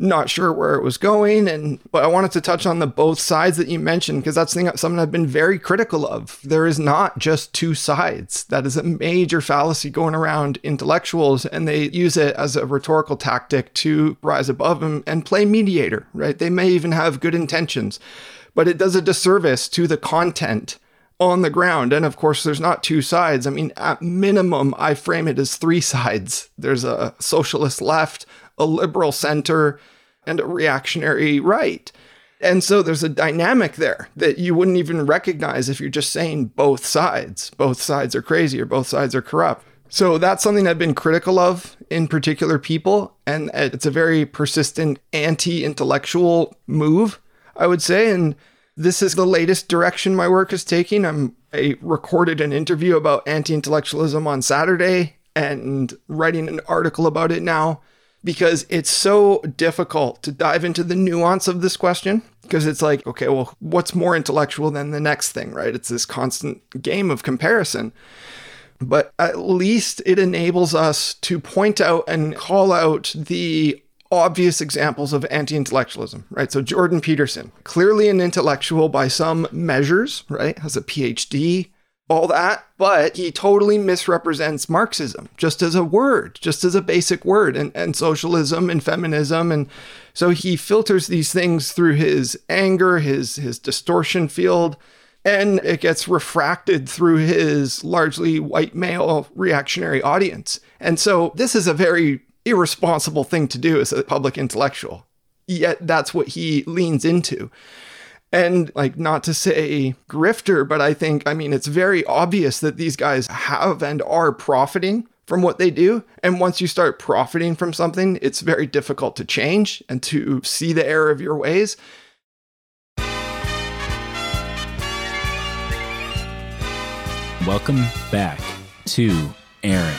not sure where it was going. And but I wanted to touch on the both sides that you mentioned because that's thing, something I've been very critical of. There is not just two sides. That is a major fallacy going around intellectuals, and they use it as a rhetorical tactic to rise above them and play mediator. Right? They may even have good intentions, but it does a disservice to the content on the ground. And of course, there's not two sides. I mean, at minimum, I frame it as three sides there's a socialist left, a liberal center, and a reactionary right. And so there's a dynamic there that you wouldn't even recognize if you're just saying both sides. Both sides are crazy or both sides are corrupt. So that's something I've been critical of in particular people. And it's a very persistent anti intellectual move, I would say. And this is the latest direction my work is taking. I'm I recorded an interview about anti-intellectualism on Saturday and writing an article about it now because it's so difficult to dive into the nuance of this question because it's like, okay, well, what's more intellectual than the next thing, right? It's this constant game of comparison. But at least it enables us to point out and call out the obvious examples of anti intellectualism, right? So, Jordan Peterson, clearly an intellectual by some measures, right? Has a PhD, all that, but he totally misrepresents Marxism just as a word, just as a basic word, and, and socialism and feminism. And so he filters these things through his anger, his, his distortion field, and it gets refracted through his largely white male reactionary audience. And so this is a very irresponsible thing to do as a public intellectual. Yet that's what he leans into. And like, not to say grifter, but I think, I mean, it's very obvious that these guys have and are profiting from what they do. And once you start profiting from something, it's very difficult to change and to see the error of your ways. Welcome back to Aaron.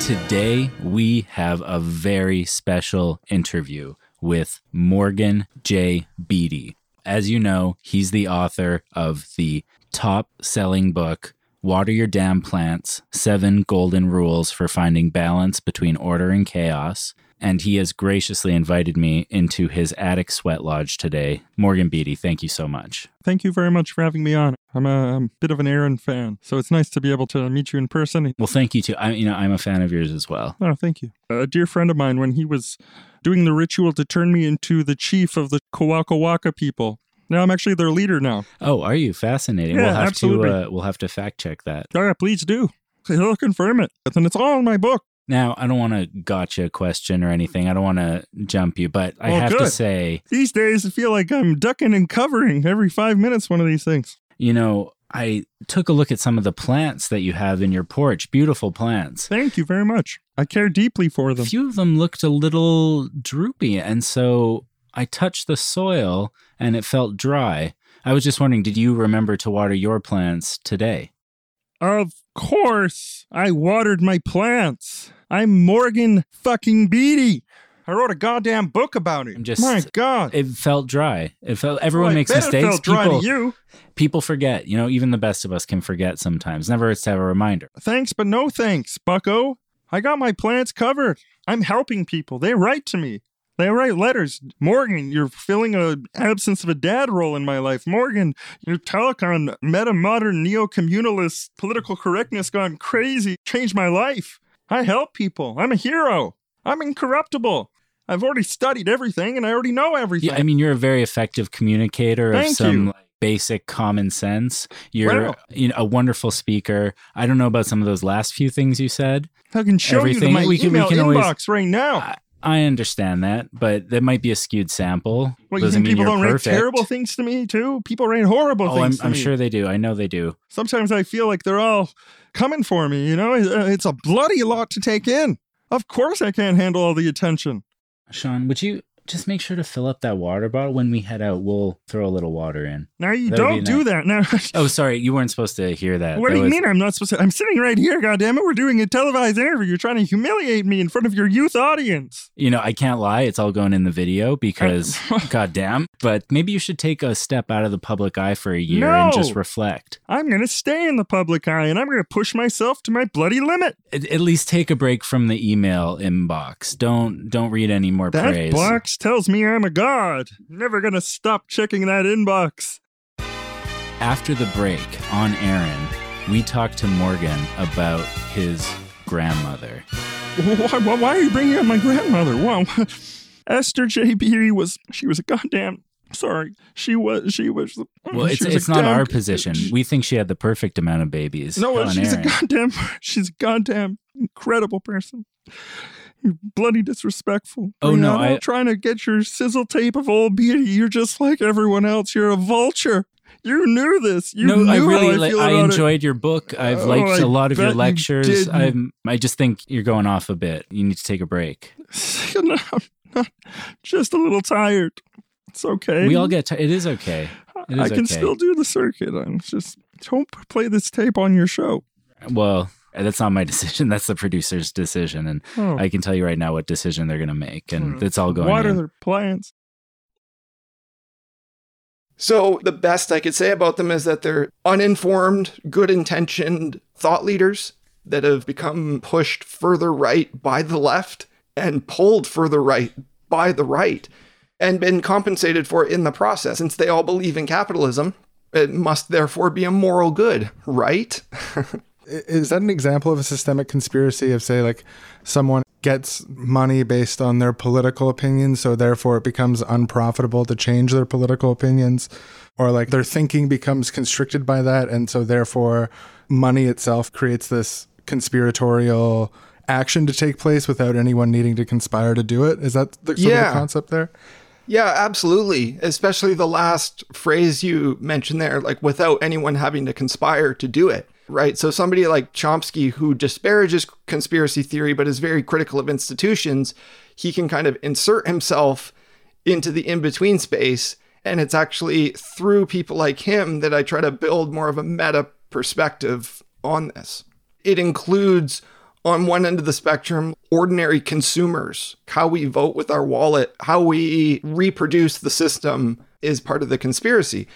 Today we have a very special interview with Morgan J. Beatty. As you know, he's the author of the top selling book, Water Your Damn Plants Seven Golden Rules for Finding Balance Between Order and Chaos. And he has graciously invited me into his attic sweat lodge today. Morgan Beatty, thank you so much. Thank you very much for having me on. I'm a, I'm a bit of an Aaron fan, so it's nice to be able to meet you in person. Well, thank you too. I, you know, I'm a fan of yours as well. Oh, thank you. A dear friend of mine, when he was doing the ritual to turn me into the chief of the Kawaka Waka people, now I'm actually their leader now. Oh, are you fascinating? Yeah, we'll have absolutely. to uh, we'll have to fact check that. Oh, yeah, please do. He'll confirm it. And it's all in my book. Now, I don't want to gotcha question or anything. I don't want to jump you, but I Oh, have to say, These days, I feel like I'm ducking and covering every five minutes one of these things. you know, I took a look at some of the plants that you have in your porch. Beautiful plants. Thank you very much. I care deeply for them. A few of them looked a little droopy, and so I touched the soil and it felt dry. I was just wondering, did you remember to water your plants today? Of course, I watered my plants. I'm Morgan fucking Beatty. I wrote a goddamn book about it. I'm just- my God. It felt dry. It felt everyone I makes mistakes. It felt dry people, to you. people forget. You know, even the best of us can forget sometimes. Never hurts to have a reminder. Thanks, but no thanks, bucko. I got my plants covered. I'm helping people. They write to me. They write letters. Morgan, you're filling a absence of a dad role in my life. Morgan, your talk on meta modern neo communalist political correctness gone crazy changed my life. I help people. I'm a hero. I'm incorruptible. I've already studied everything and I already know everything. Yeah, I mean, you're a very effective communicator of Thank some you. basic common sense. You're Wow. you know, a wonderful speaker. I don't know about some of those last few things you said. I can show everything- you my we can- we email can always- inbox right now. I, I understand that, but that might be a skewed sample. Well, you think people don't perfect. write terrible things to me too? People write horrible Oh, I'm, things to I'm me. sure they do. I know they do. Sometimes I feel like they're all coming for me. You know, it's a bloody lot to take in. Of course, I can't handle all the attention. Sean, would you just make sure to fill up that water bottle when we head out? We'll throw a little water in. Now you That would don't do nice. that. Now, Oh, sorry, you weren't supposed to hear that. what That do you was- mean I'm not supposed to? I'm sitting right here. God damn it, we're doing a televised interview. You're trying to humiliate me in front of your youth audience. You know, I can't lie. It's all going in the video because, goddamn. But maybe you should take a step out of the public eye for a year and just reflect. I'm gonna stay in the public eye, and I'm gonna push myself to my bloody limit. At, at least take a break from the email inbox. Don't don't read any more That praise. Tells me I'm a god. Never gonna stop checking that inbox. After the break on Aaron, we talked to Morgan about his grandmother. Why, why, why are you bringing up my grandmother? Wow. Esther J. Beatty was, she was a goddamn, sorry. She was, she was. Well, she it's was it's not our position. We think she had the perfect amount of babies. No, she's Aaron. a goddamn, she's a goddamn incredible person. You're bloody disrespectful. Oh, no, Brianna, I- trying to get your sizzle tape of old beauty. You're just like everyone else. You're a vulture. You knew this. You no, knew I really I, li- I about it. enjoyed your book. I've Oh, liked I a lot of your bet you lectures. I'm I just think you're going off a bit. You need to take a break. No, I'm not- just a little tired. It's okay. We all get. T- it is okay. It is I can okay. still do the circuit. I'm just don't play this tape on your show. Well, that's not my decision. That's the producer's decision, and Oh. I can tell you right now what decision they're going to make, and Hmm. it's all going. What are their plans? So, the best I could say about them is that they're uninformed, good intentioned thought leaders that have become pushed further right by the left and pulled further right by the right and been compensated for in the process. Since they all believe in capitalism, it must therefore be a moral good, right? Is that an example of a systemic conspiracy of say like someone gets money based on their political opinions, so therefore it becomes unprofitable to change their political opinions, or like their thinking becomes constricted by that, and so therefore money itself creates this conspiratorial action to take place without anyone needing to conspire to do it? Is that the sort of Yeah. the concept there? Yeah, absolutely. Especially the last phrase you mentioned there, like without anyone having to conspire to do it, right? So somebody like Chomsky, who disparages conspiracy theory but is very critical of institutions, he can kind of insert himself into the in between space. And it's actually through people like him that I try to build more of a meta perspective on this. It includes on one end of the spectrum, ordinary consumers, how we vote with our wallet, how we reproduce the system is part of the conspiracy.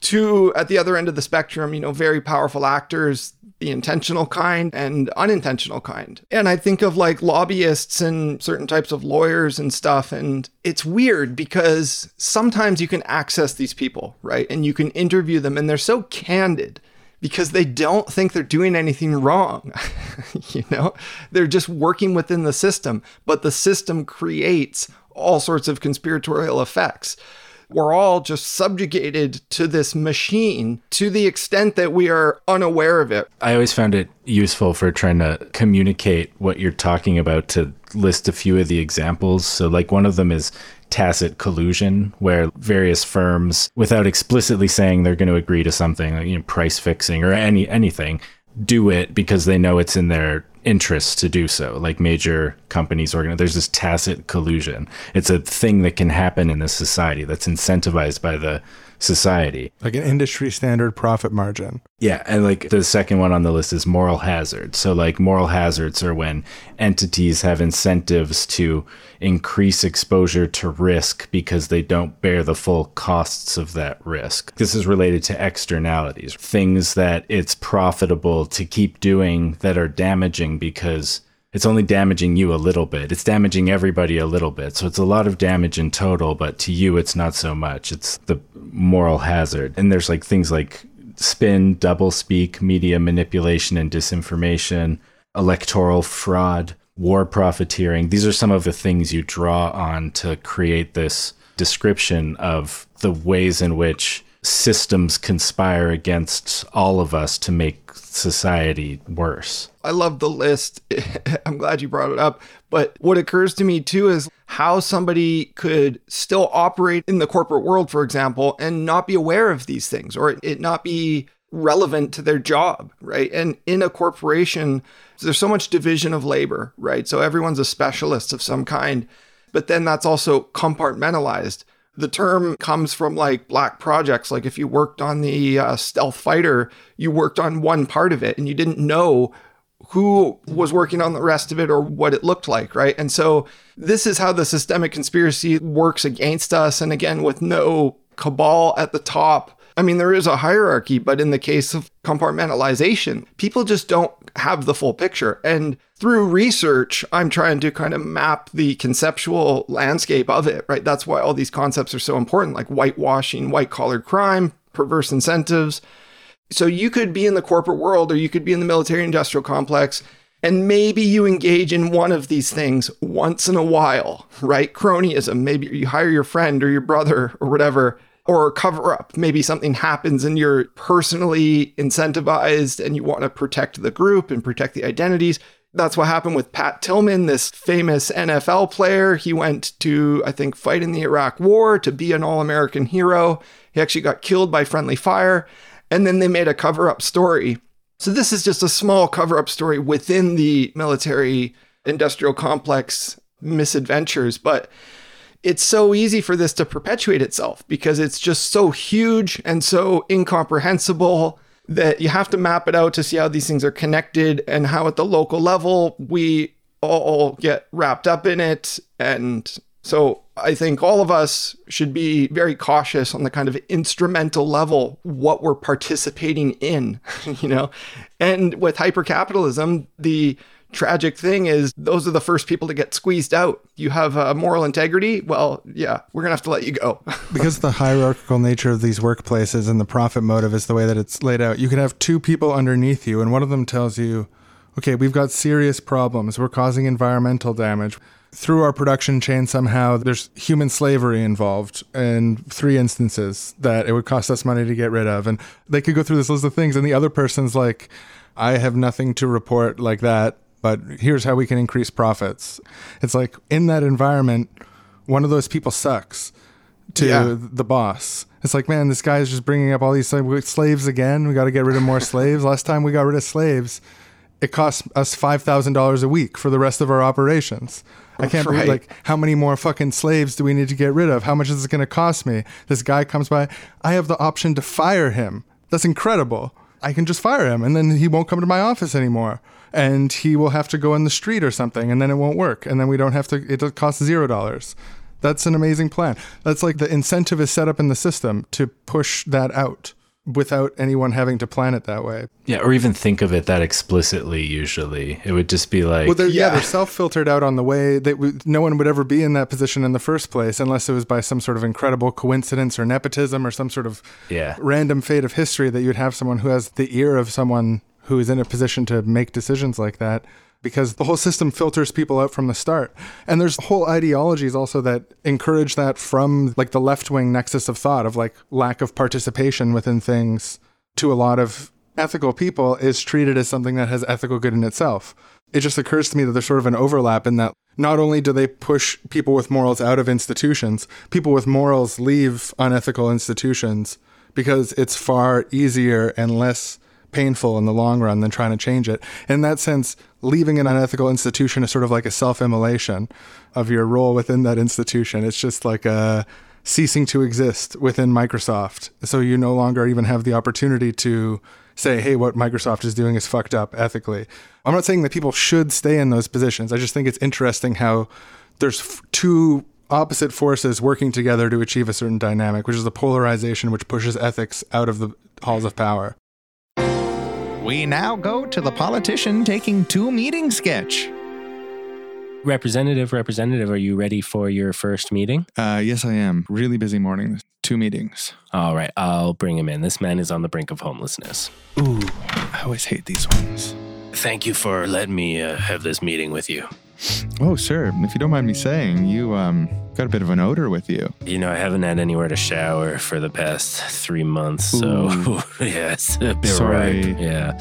To at the other end of the spectrum, you know, very powerful actors, the intentional kind and unintentional kind. And I think of like lobbyists and certain types of lawyers and stuff. And it's weird because sometimes you can access these people, right? And you can interview them and they're so candid because they don't think they're doing anything wrong. you know, they're just working within the system, but the system creates all sorts of conspiratorial effects. We're all just subjugated to this machine to the extent that we are unaware of it. I always found it useful for trying to communicate what you're talking about to list a few of the examples. So, like, one of them is tacit collusion, where various firms, without explicitly saying they're going to agree to something, like, you know, price fixing or any anything, do it because they know it's in their interests to do so. Like major companies, organ- there's this tacit collusion. It's a thing that can happen in this society that's incentivized by the society. Like an industry standard profit margin. Yeah, and like the second one on the list is moral hazards. So like moral hazards are when entities have incentives to increase exposure to risk because they don't bear the full costs of that risk. This is related to externalities, things that it's profitable to keep doing that are damaging because it's only damaging you a little bit. It's damaging everybody a little bit. So it's a lot of damage in total, but to you, it's not so much. It's the moral hazard. And there's like things like spin, double speak, media manipulation and disinformation, electoral fraud, war profiteering. These are some of the things you draw on to create this description of the ways in which systems conspire against all of us to make society worse. I love the list. I'm glad you brought it up. But what occurs to me too is how somebody could still operate in the corporate world, for example, and not be aware of these things or it not be relevant to their job, right? And in a corporation, there's so much division of labor, right? So everyone's a specialist of some kind, but then that's also compartmentalized. The term comes from like black projects. Like if you worked on the uh, stealth fighter, you worked on one part of it and you didn't know who was working on the rest of it or what it looked like, right? And so this is how the systemic conspiracy works against us. And again, with no cabal at the top. I mean, there is a hierarchy, but in the case of compartmentalization, people just don't have the full picture. And through research, I'm trying to kind of map the conceptual landscape of it, right? That's why all these concepts are so important, like whitewashing, white collar crime, perverse incentives. So you could be in the corporate world or you could be in the military industrial complex. And maybe you engage in one of these things once in a while, right? Cronyism. Maybe you hire your friend or your brother or whatever or cover up. Maybe something happens and you're personally incentivized and you want to protect the group and protect the identities. That's what happened with Pat Tillman, this famous NFL player. He went to, I think, fight in the Iraq War to be an all American hero. He actually got killed by friendly fire. And then they made a cover up story. So this is just a small cover up story within the military industrial complex misadventures. But it's so easy for this to perpetuate itself because it's just so huge and so incomprehensible that you have to map it out to see how these things are connected and how at the local level we all get wrapped up in it and so I think all of us should be very cautious on the kind of instrumental level what we're participating in, you know. And with hypercapitalism, the tragic thing is those are the first people to get squeezed out. You have uh, moral integrity, well, yeah, we're going to have to let you go. because of the hierarchical nature of these workplaces and the profit motive is the way that it's laid out. You can have two people underneath you and one of them tells you, "Okay, we've got serious problems. We're causing environmental damage." Through our production chain, somehow there's human slavery involved in three instances that it would cost us money to get rid of. And they could go through this list of things, and the other person's like, I have nothing to report like that but here's how we can increase profits. It's like in that environment, one of those people sucks to Yeah. the boss. It's like, man, this guy's just bringing up all these slaves again. We got to get rid of more slaves. Last time we got rid of slaves, it cost us five thousand dollars a week for the rest of our operations. I can't believe like how many more fucking slaves do we need to get rid of? How much is this going to cost me? This guy comes by. I have the option to fire him. That's incredible. I can just fire him, and then he won't come to my office anymore, and he will have to go in the street or something, and then it won't work, and then we don't have to. It costs zero dollars. That's an amazing plan. That's like the incentive is set up in the system to push that out without anyone having to plan it that way. Yeah, or even think of it that explicitly. Usually, it would just be like, Well, they're, yeah. Yeah. they're self-filtered out on the way that w- no one would ever be in that position in the first place unless it was by some sort of incredible coincidence or nepotism or some sort of Yeah. random fate of history that you'd have someone who has the ear of someone who is in a position to make decisions like that because the whole system filters people out from the start. And there's whole ideologies also that encourage that from like the left-wing nexus of thought of like lack of participation within things to a lot of ethical people is treated as something that has ethical good in itself. It just occurs to me that there's sort of an overlap in that not only do they push people with morals out of institutions, people with morals leave unethical institutions because it's far easier and less painful in the long run than trying to change it. In that sense, leaving an unethical institution is sort of like a self immolation of your role within that institution. It's just like a ceasing to exist within Microsoft. So you no longer even have the opportunity to say, hey, what Microsoft is doing is fucked up ethically. I'm not saying that people should stay in those positions. I just think it's interesting how there's f- two opposite forces working together to achieve a certain dynamic, which is the polarization which pushes ethics out of the halls of power. We now go to the politician taking two meeting sketch. Representative, representative, are you ready for your first meeting? Uh, yes, I am. Really busy morning. Two meetings. All right, I'll bring him in. This man is on the brink of homelessness. Ooh, I always hate these ones. Thank you for letting me uh, have this meeting with you. Oh, sir, if you don't mind me saying, you um got a bit of an odor with you. You know, I haven't had anywhere to shower for the past three months, so yeah, it's a bit Sorry. ripe. Yeah.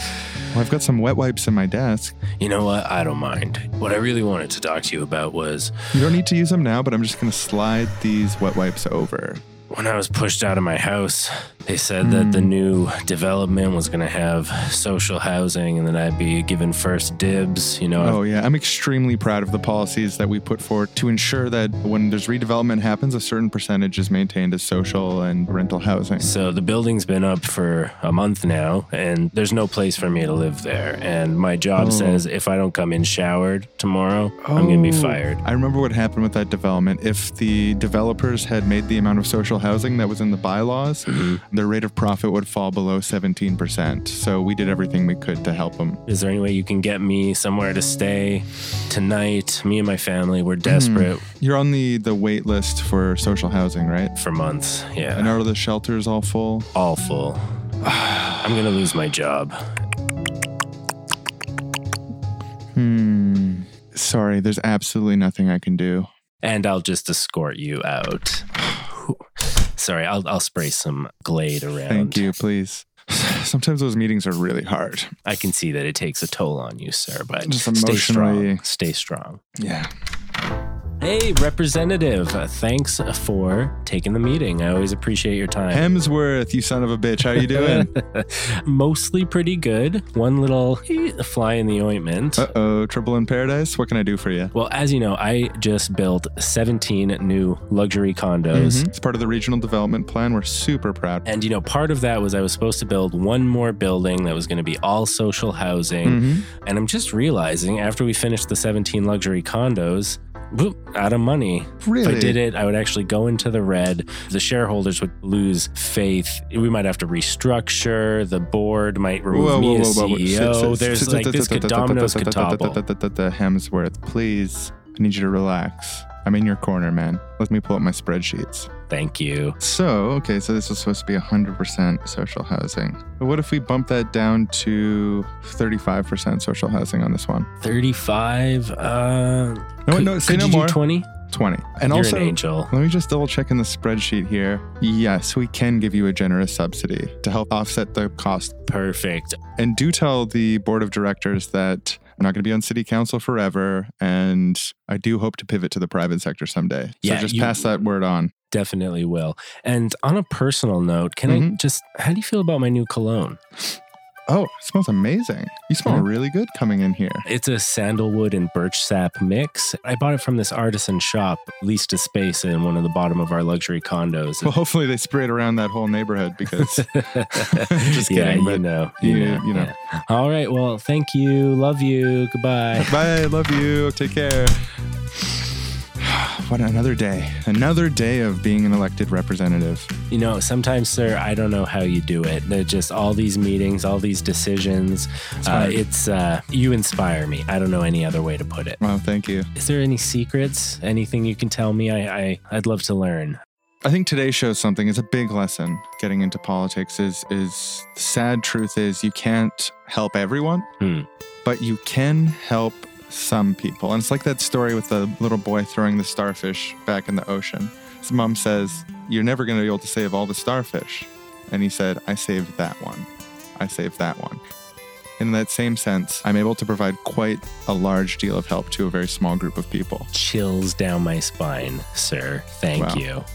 Well, I've got some wet wipes in my desk. You know what? I don't mind. What I really wanted to talk to you about was You don't need to use them now, but I'm just gonna slide these wet wipes over. When I was pushed out of my house, they said that the hmm. new development was going to have social housing and that I'd be given first dibs. You know, Oh yeah, I'm extremely proud of the policies that we put forward to ensure that when there's redevelopment happens, a certain percentage is maintained as social and rental housing. So the building's been up for a month now, and there's no place for me to live there. And my job Oh. says if I don't come in showered tomorrow, I'm going to be Oh. fired. I remember what happened with that development. If the developers had made the amount of social housing that was in the bylaws, Mm-hmm. their rate of profit would fall below 17%. So we did everything we could to help them. Is there any way you can get me somewhere to stay tonight? Me and my family, we're desperate You're on the, the wait list for social housing, right? for months. Yeah. And are the shelters all full? all full. I'm going to lose my job. Hmm. Sorry, there's absolutely nothing I can do. and I'll just escort you out. Sorry, I'll I'll spray some Glade around. Thank you, please. Sometimes those meetings are really hard. I can see that it takes a toll on you, sir, but Just stay emotionally- strong. Stay strong. Yeah. Hey, representative, uh, thanks for taking the meeting. I always appreciate your time. Hemsworth, you son of a bitch. How you doing? Mostly pretty good. One little eh, fly in the ointment. uh oh, trouble in paradise? What can I do for you? well, as you know, I just built 17 new luxury condos. It's part of the regional development plan. We're super proud. And you know, part of that was I was supposed to build one more building that was going to be all social housing. Mhm. And I'm just realizing after we finished the 17 luxury condos, whoop, out of money. Really? If I did it, I would actually go into the red. The shareholders would lose faith. We might have to restructure. The board might remove me as CEO. There's like this could dominoes could topple. Hemsworth, please. I need you to relax. I'm in your corner, man. Let me pull up my spreadsheets. Thank you. So, okay, so this was supposed to be 100% social housing. But what if we bump that down to 35% social housing on this one? 35. Uh, No, could, no, say no more. 20? 20. And You're also, an angel. let me just double check in the spreadsheet here. Yes, we can give you a generous subsidy to help offset the cost. Perfect. And do tell the board of directors that I'm not going to be on city council forever. And I do hope to pivot to the private sector someday. So Yeah, just you- pass that word on. Definitely will. And on a personal note, can I Mhm. just, how do you feel about my new cologne? Oh, it smells amazing. You smell Yeah. really good coming in here. It's a sandalwood and birch sap mix. I bought it from this artisan shop, leased a space in one of the bottom of our luxury condos. Well, hopefully they spray it around that whole neighborhood because just yeah, kidding. you know, you, you- know, you know. yeah. All right. Well, thank you. Love you. Goodbye. Bye. Love you. Take care. What another day. Another day of being an elected representative. You know, sometimes, sir, I don't know how you do it. They're just all these meetings, all these decisions. It's uh, it's uh, you inspire me. I don't know any other way to put it. Well, thank you. Is there any secrets? Anything you can tell me? I, I I'd love to learn. I think today shows something. It's a big lesson. Getting into politics is is the sad truth is you can't help everyone, Hmm. but you can help some people. And it's like that story with the little boy throwing the starfish back in the ocean. His mom says, "You're never going to be able to save all the starfish," and he said, "I saved that one. I saved that one." In that same sense, I'm able to provide quite a large deal of help to a very small group of people. Chills down my spine, sir. Thank Wow. you.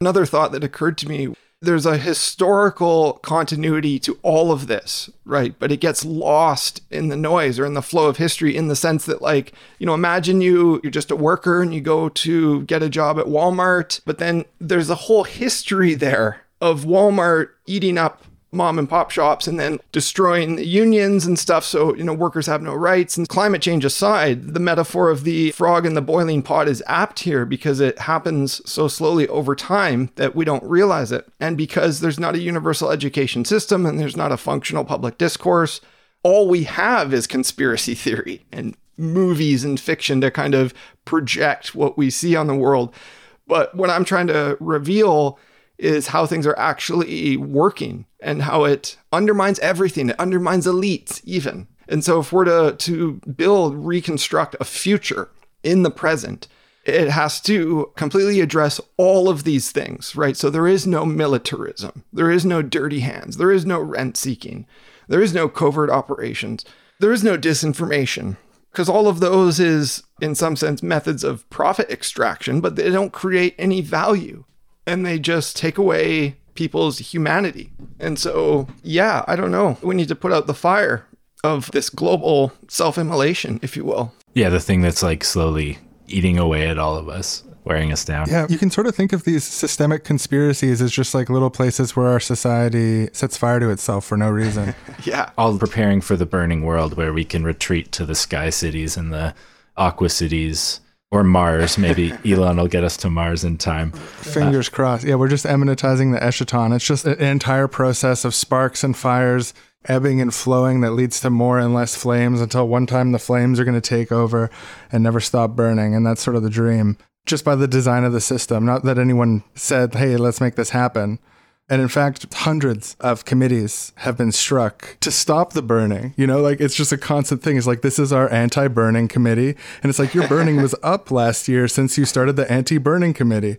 Another thought that occurred to me there's a historical continuity to all of this, right? But it gets lost in the noise or in the flow of history in the sense that, like, you know, imagine you, you're just a worker and you go to get a job at Walmart, but then there's a whole history there of Walmart eating up mom and pop shops and then destroying the unions and stuff. So you know workers have no rights. And climate change aside the metaphor of the frog in the boiling pot is apt here because it happens so slowly over time that we don't realize it. And because there's not a universal education system and there's not a functional public discourse all we have is conspiracy theory and movies and fiction to kind of project what we see on the world. But what I'm trying to reveal is how things are actually working and how it undermines everything. It undermines elites, even. And so, if we're to, to build, reconstruct a future in the present, it has to completely address all of these things, right? So, there is no militarism, there is no dirty hands, there is no rent seeking, there is no covert operations, there is no disinformation, because all of those is, in some sense, methods of profit extraction, but they don't create any value and they just take away people's humanity. And so, yeah, I don't know. We need to put out the fire of this global self immolation, if you will. Yeah, the thing that's like slowly eating away at all of us, wearing us down. Yeah, you can sort of think of these systemic conspiracies as just like little places where our society sets fire to itself for no reason. yeah. All preparing for the burning world where we can retreat to the sky cities and the aqua cities or Mars. Maybe Elon will get us to Mars in time. Fingers uh, crossed. Yeah, we're just immanentizing the eschaton. It's just an entire process of sparks and fires ebbing and flowing that leads to more and less flames until one time the flames are going to take over and never stop burning. And that's sort of the dream, just by the design of the system. Not that anyone said, hey, let's make this happen. And in fact, hundreds of committees have been struck to stop the burning. You know, like it's just a constant thing. It's like, this is our anti burning committee. And it's like, your burning was up last year since you started the anti burning committee.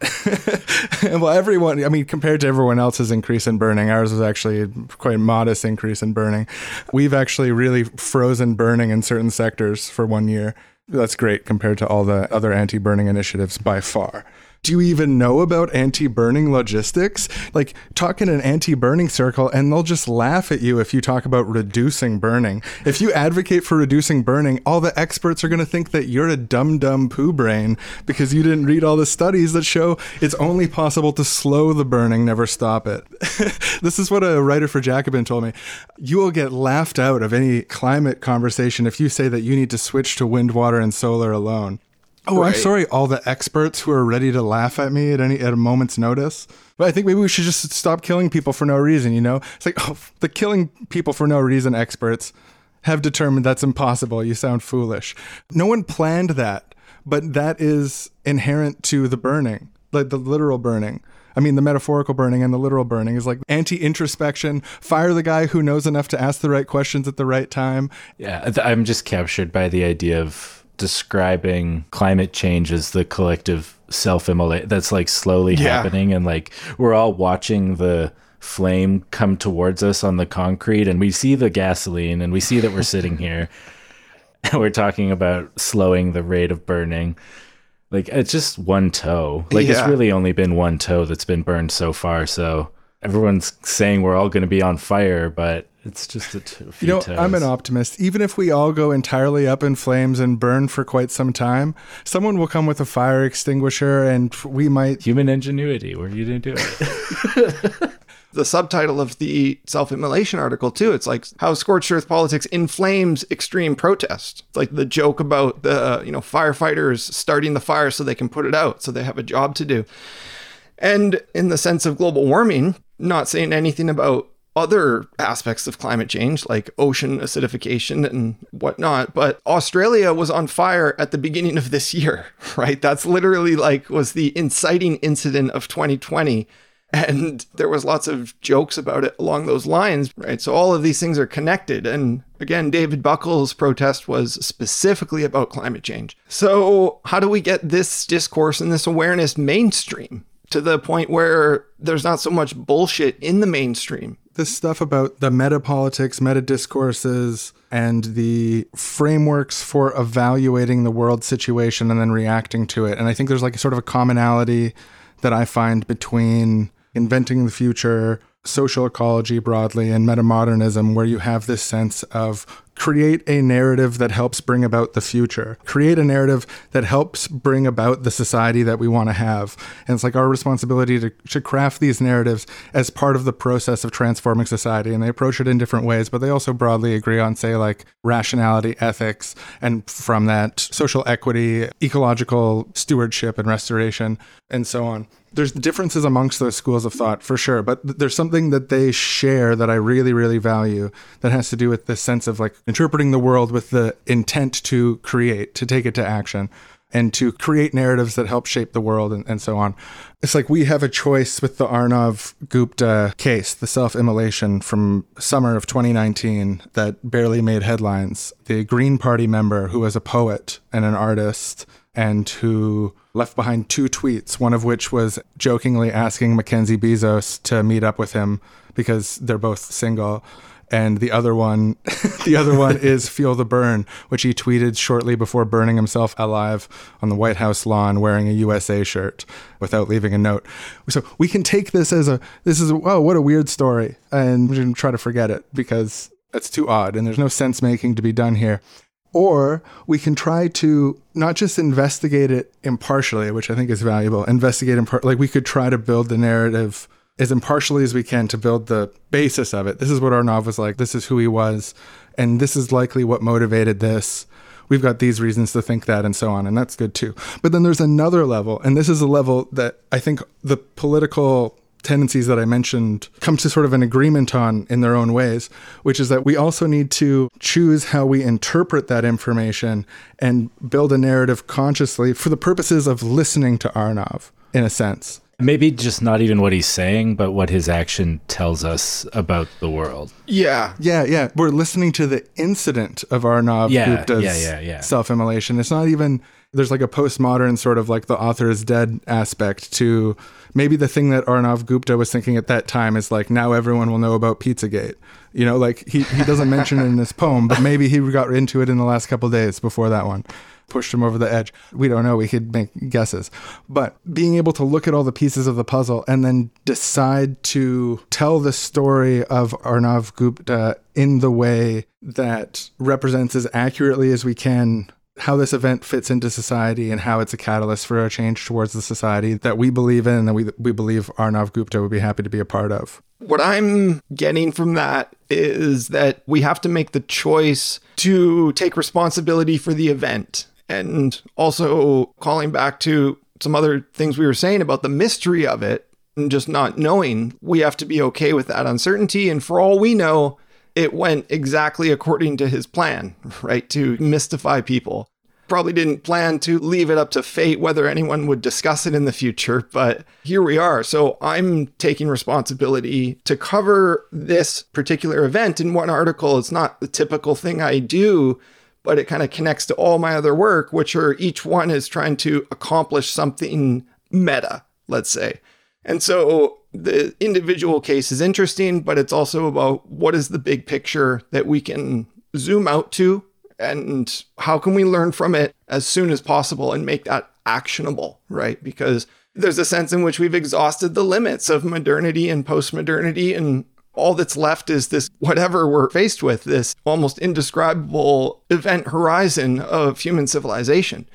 well, everyone, I mean, compared to everyone else's increase in burning, ours was actually a quite modest increase in burning. We've actually really frozen burning in certain sectors for one year. That's great compared to all the other anti burning initiatives by far do you even know about anti-burning logistics? Like talk in an anti-burning circle and they'll just laugh at you if you talk about reducing burning. If you advocate for reducing burning, all the experts are going to think that you're a dumb dumb poo brain because you didn't read all the studies that show it's only possible to slow the burning, never stop it. this is what a writer for Jacobin told me. You will get laughed out of any climate conversation if you say that you need to switch to wind, water and solar alone. Oh, right. I'm sorry, all the experts who are ready to laugh at me at any at a moment's notice. But I think maybe we should just stop killing people for no reason. You know, it's like oh, the killing people for no reason experts have determined that's impossible. You sound foolish. No one planned that, but that is inherent to the burning, like the literal burning. I mean, the metaphorical burning and the literal burning is like anti introspection. Fire the guy who knows enough to ask the right questions at the right time. Yeah, I'm just captured by the idea of describing climate change as the collective self-immolate that's like slowly yeah. happening and like we're all watching the flame come towards us on the concrete and we see the gasoline and we see that we're sitting here and we're talking about slowing the rate of burning like it's just one toe like yeah. it's really only been one toe that's been burned so far so everyone's saying we're all going to be on fire but it's just a t- you know, toes. I'm an optimist. Even if we all go entirely up in flames and burn for quite some time, someone will come with a fire extinguisher, and we might human ingenuity. We're going to do it. the subtitle of the self-immolation article too. It's like how scorched earth politics inflames extreme protest. It's like the joke about the you know firefighters starting the fire so they can put it out, so they have a job to do. And in the sense of global warming, not saying anything about other aspects of climate change, like ocean acidification and whatnot. But Australia was on fire at the beginning of this year, right? That's literally like was the inciting incident of 2020. And there was lots of jokes about it along those lines, right? So all of these things are connected. And again, David Buckel's protest was specifically about climate change. So how do we get this discourse and this awareness mainstream? to the point where there's not so much bullshit in the mainstream this stuff about the meta politics, meta discourses, and the frameworks for evaluating the world situation and then reacting to it. And I think there's like a sort of a commonality that I find between inventing the future, social ecology broadly, and metamodernism, where you have this sense of create a narrative that helps bring about the future, create a narrative that helps bring about the society that we want to have. And it's like our responsibility to, to craft these narratives as part of the process of transforming society. And they approach it in different ways, but they also broadly agree on, say, like rationality, ethics, and from that, social equity, ecological stewardship and restoration, and so on there's differences amongst those schools of thought for sure, but there's something that they share that I really, really value that has to do with this sense of like interpreting the world with the intent to create, to take it to action, and to create narratives that help shape the world and, and so on. It's like we have a choice with the Arnav Gupta case, the self immolation from summer of 2019 that barely made headlines. The Green Party member who was a poet and an artist and who left behind two tweets, one of which was jokingly asking Mackenzie Bezos to meet up with him because they're both single. And the other one, the other one is "Feel the Burn," which he tweeted shortly before burning himself alive on the White House lawn wearing a USA shirt without leaving a note. So we can take this as a this is oh what a weird story, and we can try to forget it because that's too odd, and there's no sense making to be done here. Or we can try to not just investigate it impartially, which I think is valuable, investigate impar- like we could try to build the narrative as impartially as we can to build the basis of it. This is what Arnav was like. This is who he was. And this is likely what motivated this. We've got these reasons to think that, and so on. And that's good too. But then there's another level. And this is a level that I think the political tendencies that I mentioned come to sort of an agreement on in their own ways, which is that we also need to choose how we interpret that information and build a narrative consciously for the purposes of listening to Arnav, in a sense. Maybe just not even what he's saying, but what his action tells us about the world. Yeah. Yeah, yeah. We're listening to the incident of Arnav yeah, Gupta's yeah, yeah, yeah. self-immolation. It's not even there's like a postmodern sort of like the author is dead aspect to maybe the thing that Arnav Gupta was thinking at that time is like now everyone will know about Pizzagate. You know, like he, he doesn't mention it in this poem, but maybe he got into it in the last couple days before that one. Pushed him over the edge. We don't know. We could make guesses. But being able to look at all the pieces of the puzzle and then decide to tell the story of Arnav Gupta in the way that represents as accurately as we can how this event fits into society and how it's a catalyst for a change towards the society that we believe in and that we, we believe Arnav Gupta would be happy to be a part of. What I'm getting from that is that we have to make the choice to take responsibility for the event. And also calling back to some other things we were saying about the mystery of it and just not knowing, we have to be okay with that uncertainty. And for all we know, it went exactly according to his plan, right? To mystify people. Probably didn't plan to leave it up to fate whether anyone would discuss it in the future, but here we are. So I'm taking responsibility to cover this particular event in one article. It's not the typical thing I do, but it kind of connects to all my other work, which are each one is trying to accomplish something meta, let's say. And so the individual case is interesting, but it's also about what is the big picture that we can zoom out to and how can we learn from it as soon as possible and make that actionable, right? Because there's a sense in which we've exhausted the limits of modernity and postmodernity and all that's left is this whatever we're faced with this almost indescribable event horizon of human civilization.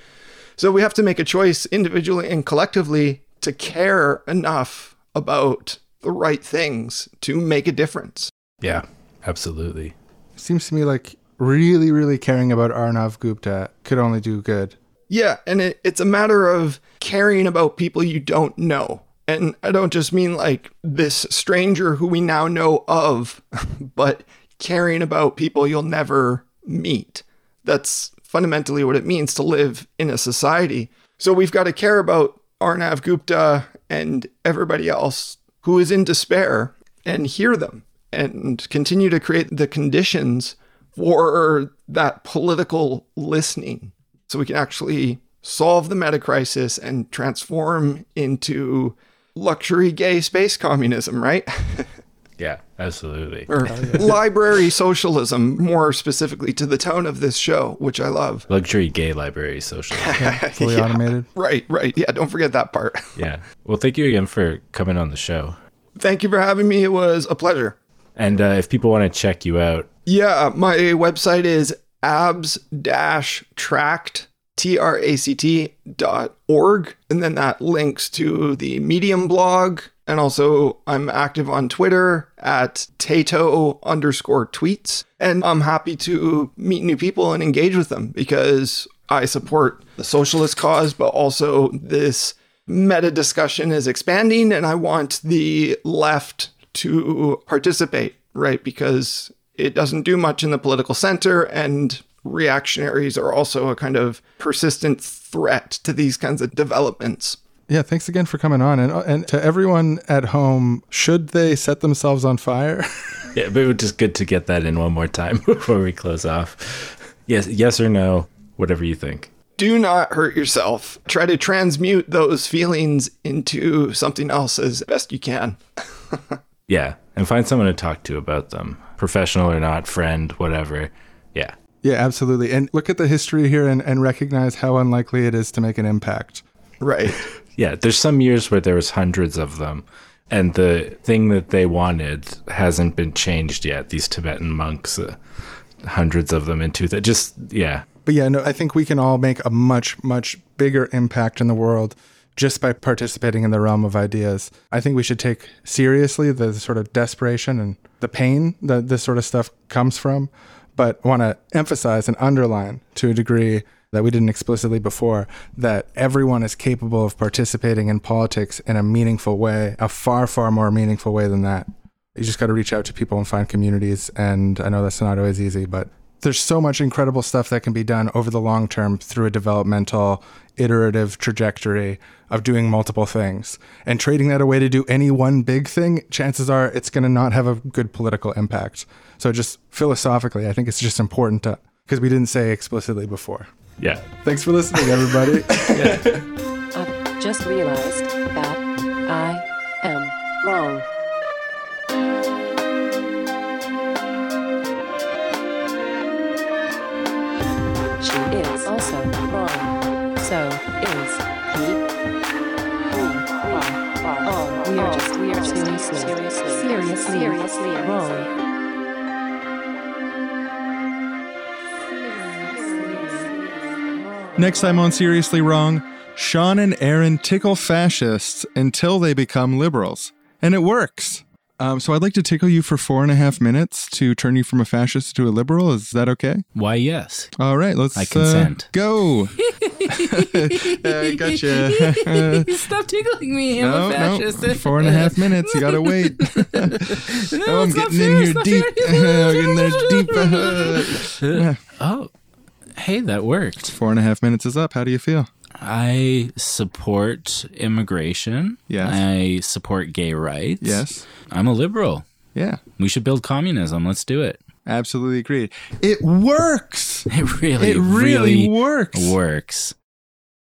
So we have to make a choice individually and collectively to care enough about the right things to make a difference. Yeah, absolutely. Seems to me like really, really caring about Arnav Gupta could only do good. Yeah, and it, it's a matter of caring about people you don't know. And I don't just mean like this stranger who we now know of, but caring about people you'll never meet. That's fundamentally what it means to live in a society. So we've got to care about Arnav Gupta and everybody else who is in despair and hear them and continue to create the conditions for that political listening so we can actually solve the meta crisis and transform into luxury gay space communism, right? yeah, absolutely. Or library socialism, more specifically to the tone of this show, which I love. Luxury gay library socialism. Yeah, fully yeah. automated. Right, right. Yeah, don't forget that part. yeah. Well, thank you again for coming on the show. Thank you for having me. It was a pleasure. And uh, if people want to check you out, Yeah, my website is abs-tract, T-R-A-C-T dot org. And then that links to the Medium blog. And also I'm active on Twitter at Tato underscore tweets. And I'm happy to meet new people and engage with them because I support the socialist cause, but also this meta discussion is expanding and I want the left to participate, right? Because it doesn't do much in the political center and reactionaries are also a kind of persistent threat to these kinds of developments. Yeah, thanks again for coming on. And, uh, and to everyone at home, should they set themselves on fire? yeah, but it was just good to get that in one more time before we close off. Yes, yes or no, whatever you think. Do not hurt yourself. Try to transmute those feelings into something else as best you can. yeah, and find someone to talk to about them, professional or not, friend, whatever. Yeah. Yeah, absolutely. And look at the history here and, and recognize how unlikely it is to make an impact. Right. Yeah, there's some years where there was hundreds of them and the thing that they wanted hasn't been changed yet. These Tibetan monks, uh, hundreds of them into that. Just yeah. But yeah, no, I think we can all make a much much bigger impact in the world just by participating in the realm of ideas. I think we should take seriously the sort of desperation and the pain that this sort of stuff comes from, but want to emphasize and underline to a degree that we didn't explicitly before that everyone is capable of participating in politics in a meaningful way, a far, far more meaningful way than that. You just got to reach out to people and find communities. And I know that's not always easy, but there's so much incredible stuff that can be done over the long term through a developmental, iterative trajectory of doing multiple things. And trading that away to do any one big thing, chances are it's going to not have a good political impact. So, just philosophically, I think it's just important to, because we didn't say explicitly before. Yeah. Thanks for listening, everybody. I've just realized that I am wrong. She is also wrong. So is he. We are all we are just we are seriously seriously seriously seriously wrong. Next time on Seriously Wrong, Sean and Aaron tickle fascists until they become liberals. And it works. Um, so I'd like to tickle you for four and a half minutes to turn you from a fascist to a liberal. Is that okay? Why, yes. All right, let's I consent. Uh, go. I gotcha. Stop tickling me. I'm no, a fascist. No, four and a half minutes. You gotta wait. no, oh, I'm getting in here deep. I'm getting there deep. oh, hey, that worked. Four and a half minutes is up. How do you feel? I support immigration. Yes. I support gay rights. Yes. I'm a liberal. Yeah. We should build communism. Let's do it. Absolutely agreed. It works. It really, it really, really works. Works.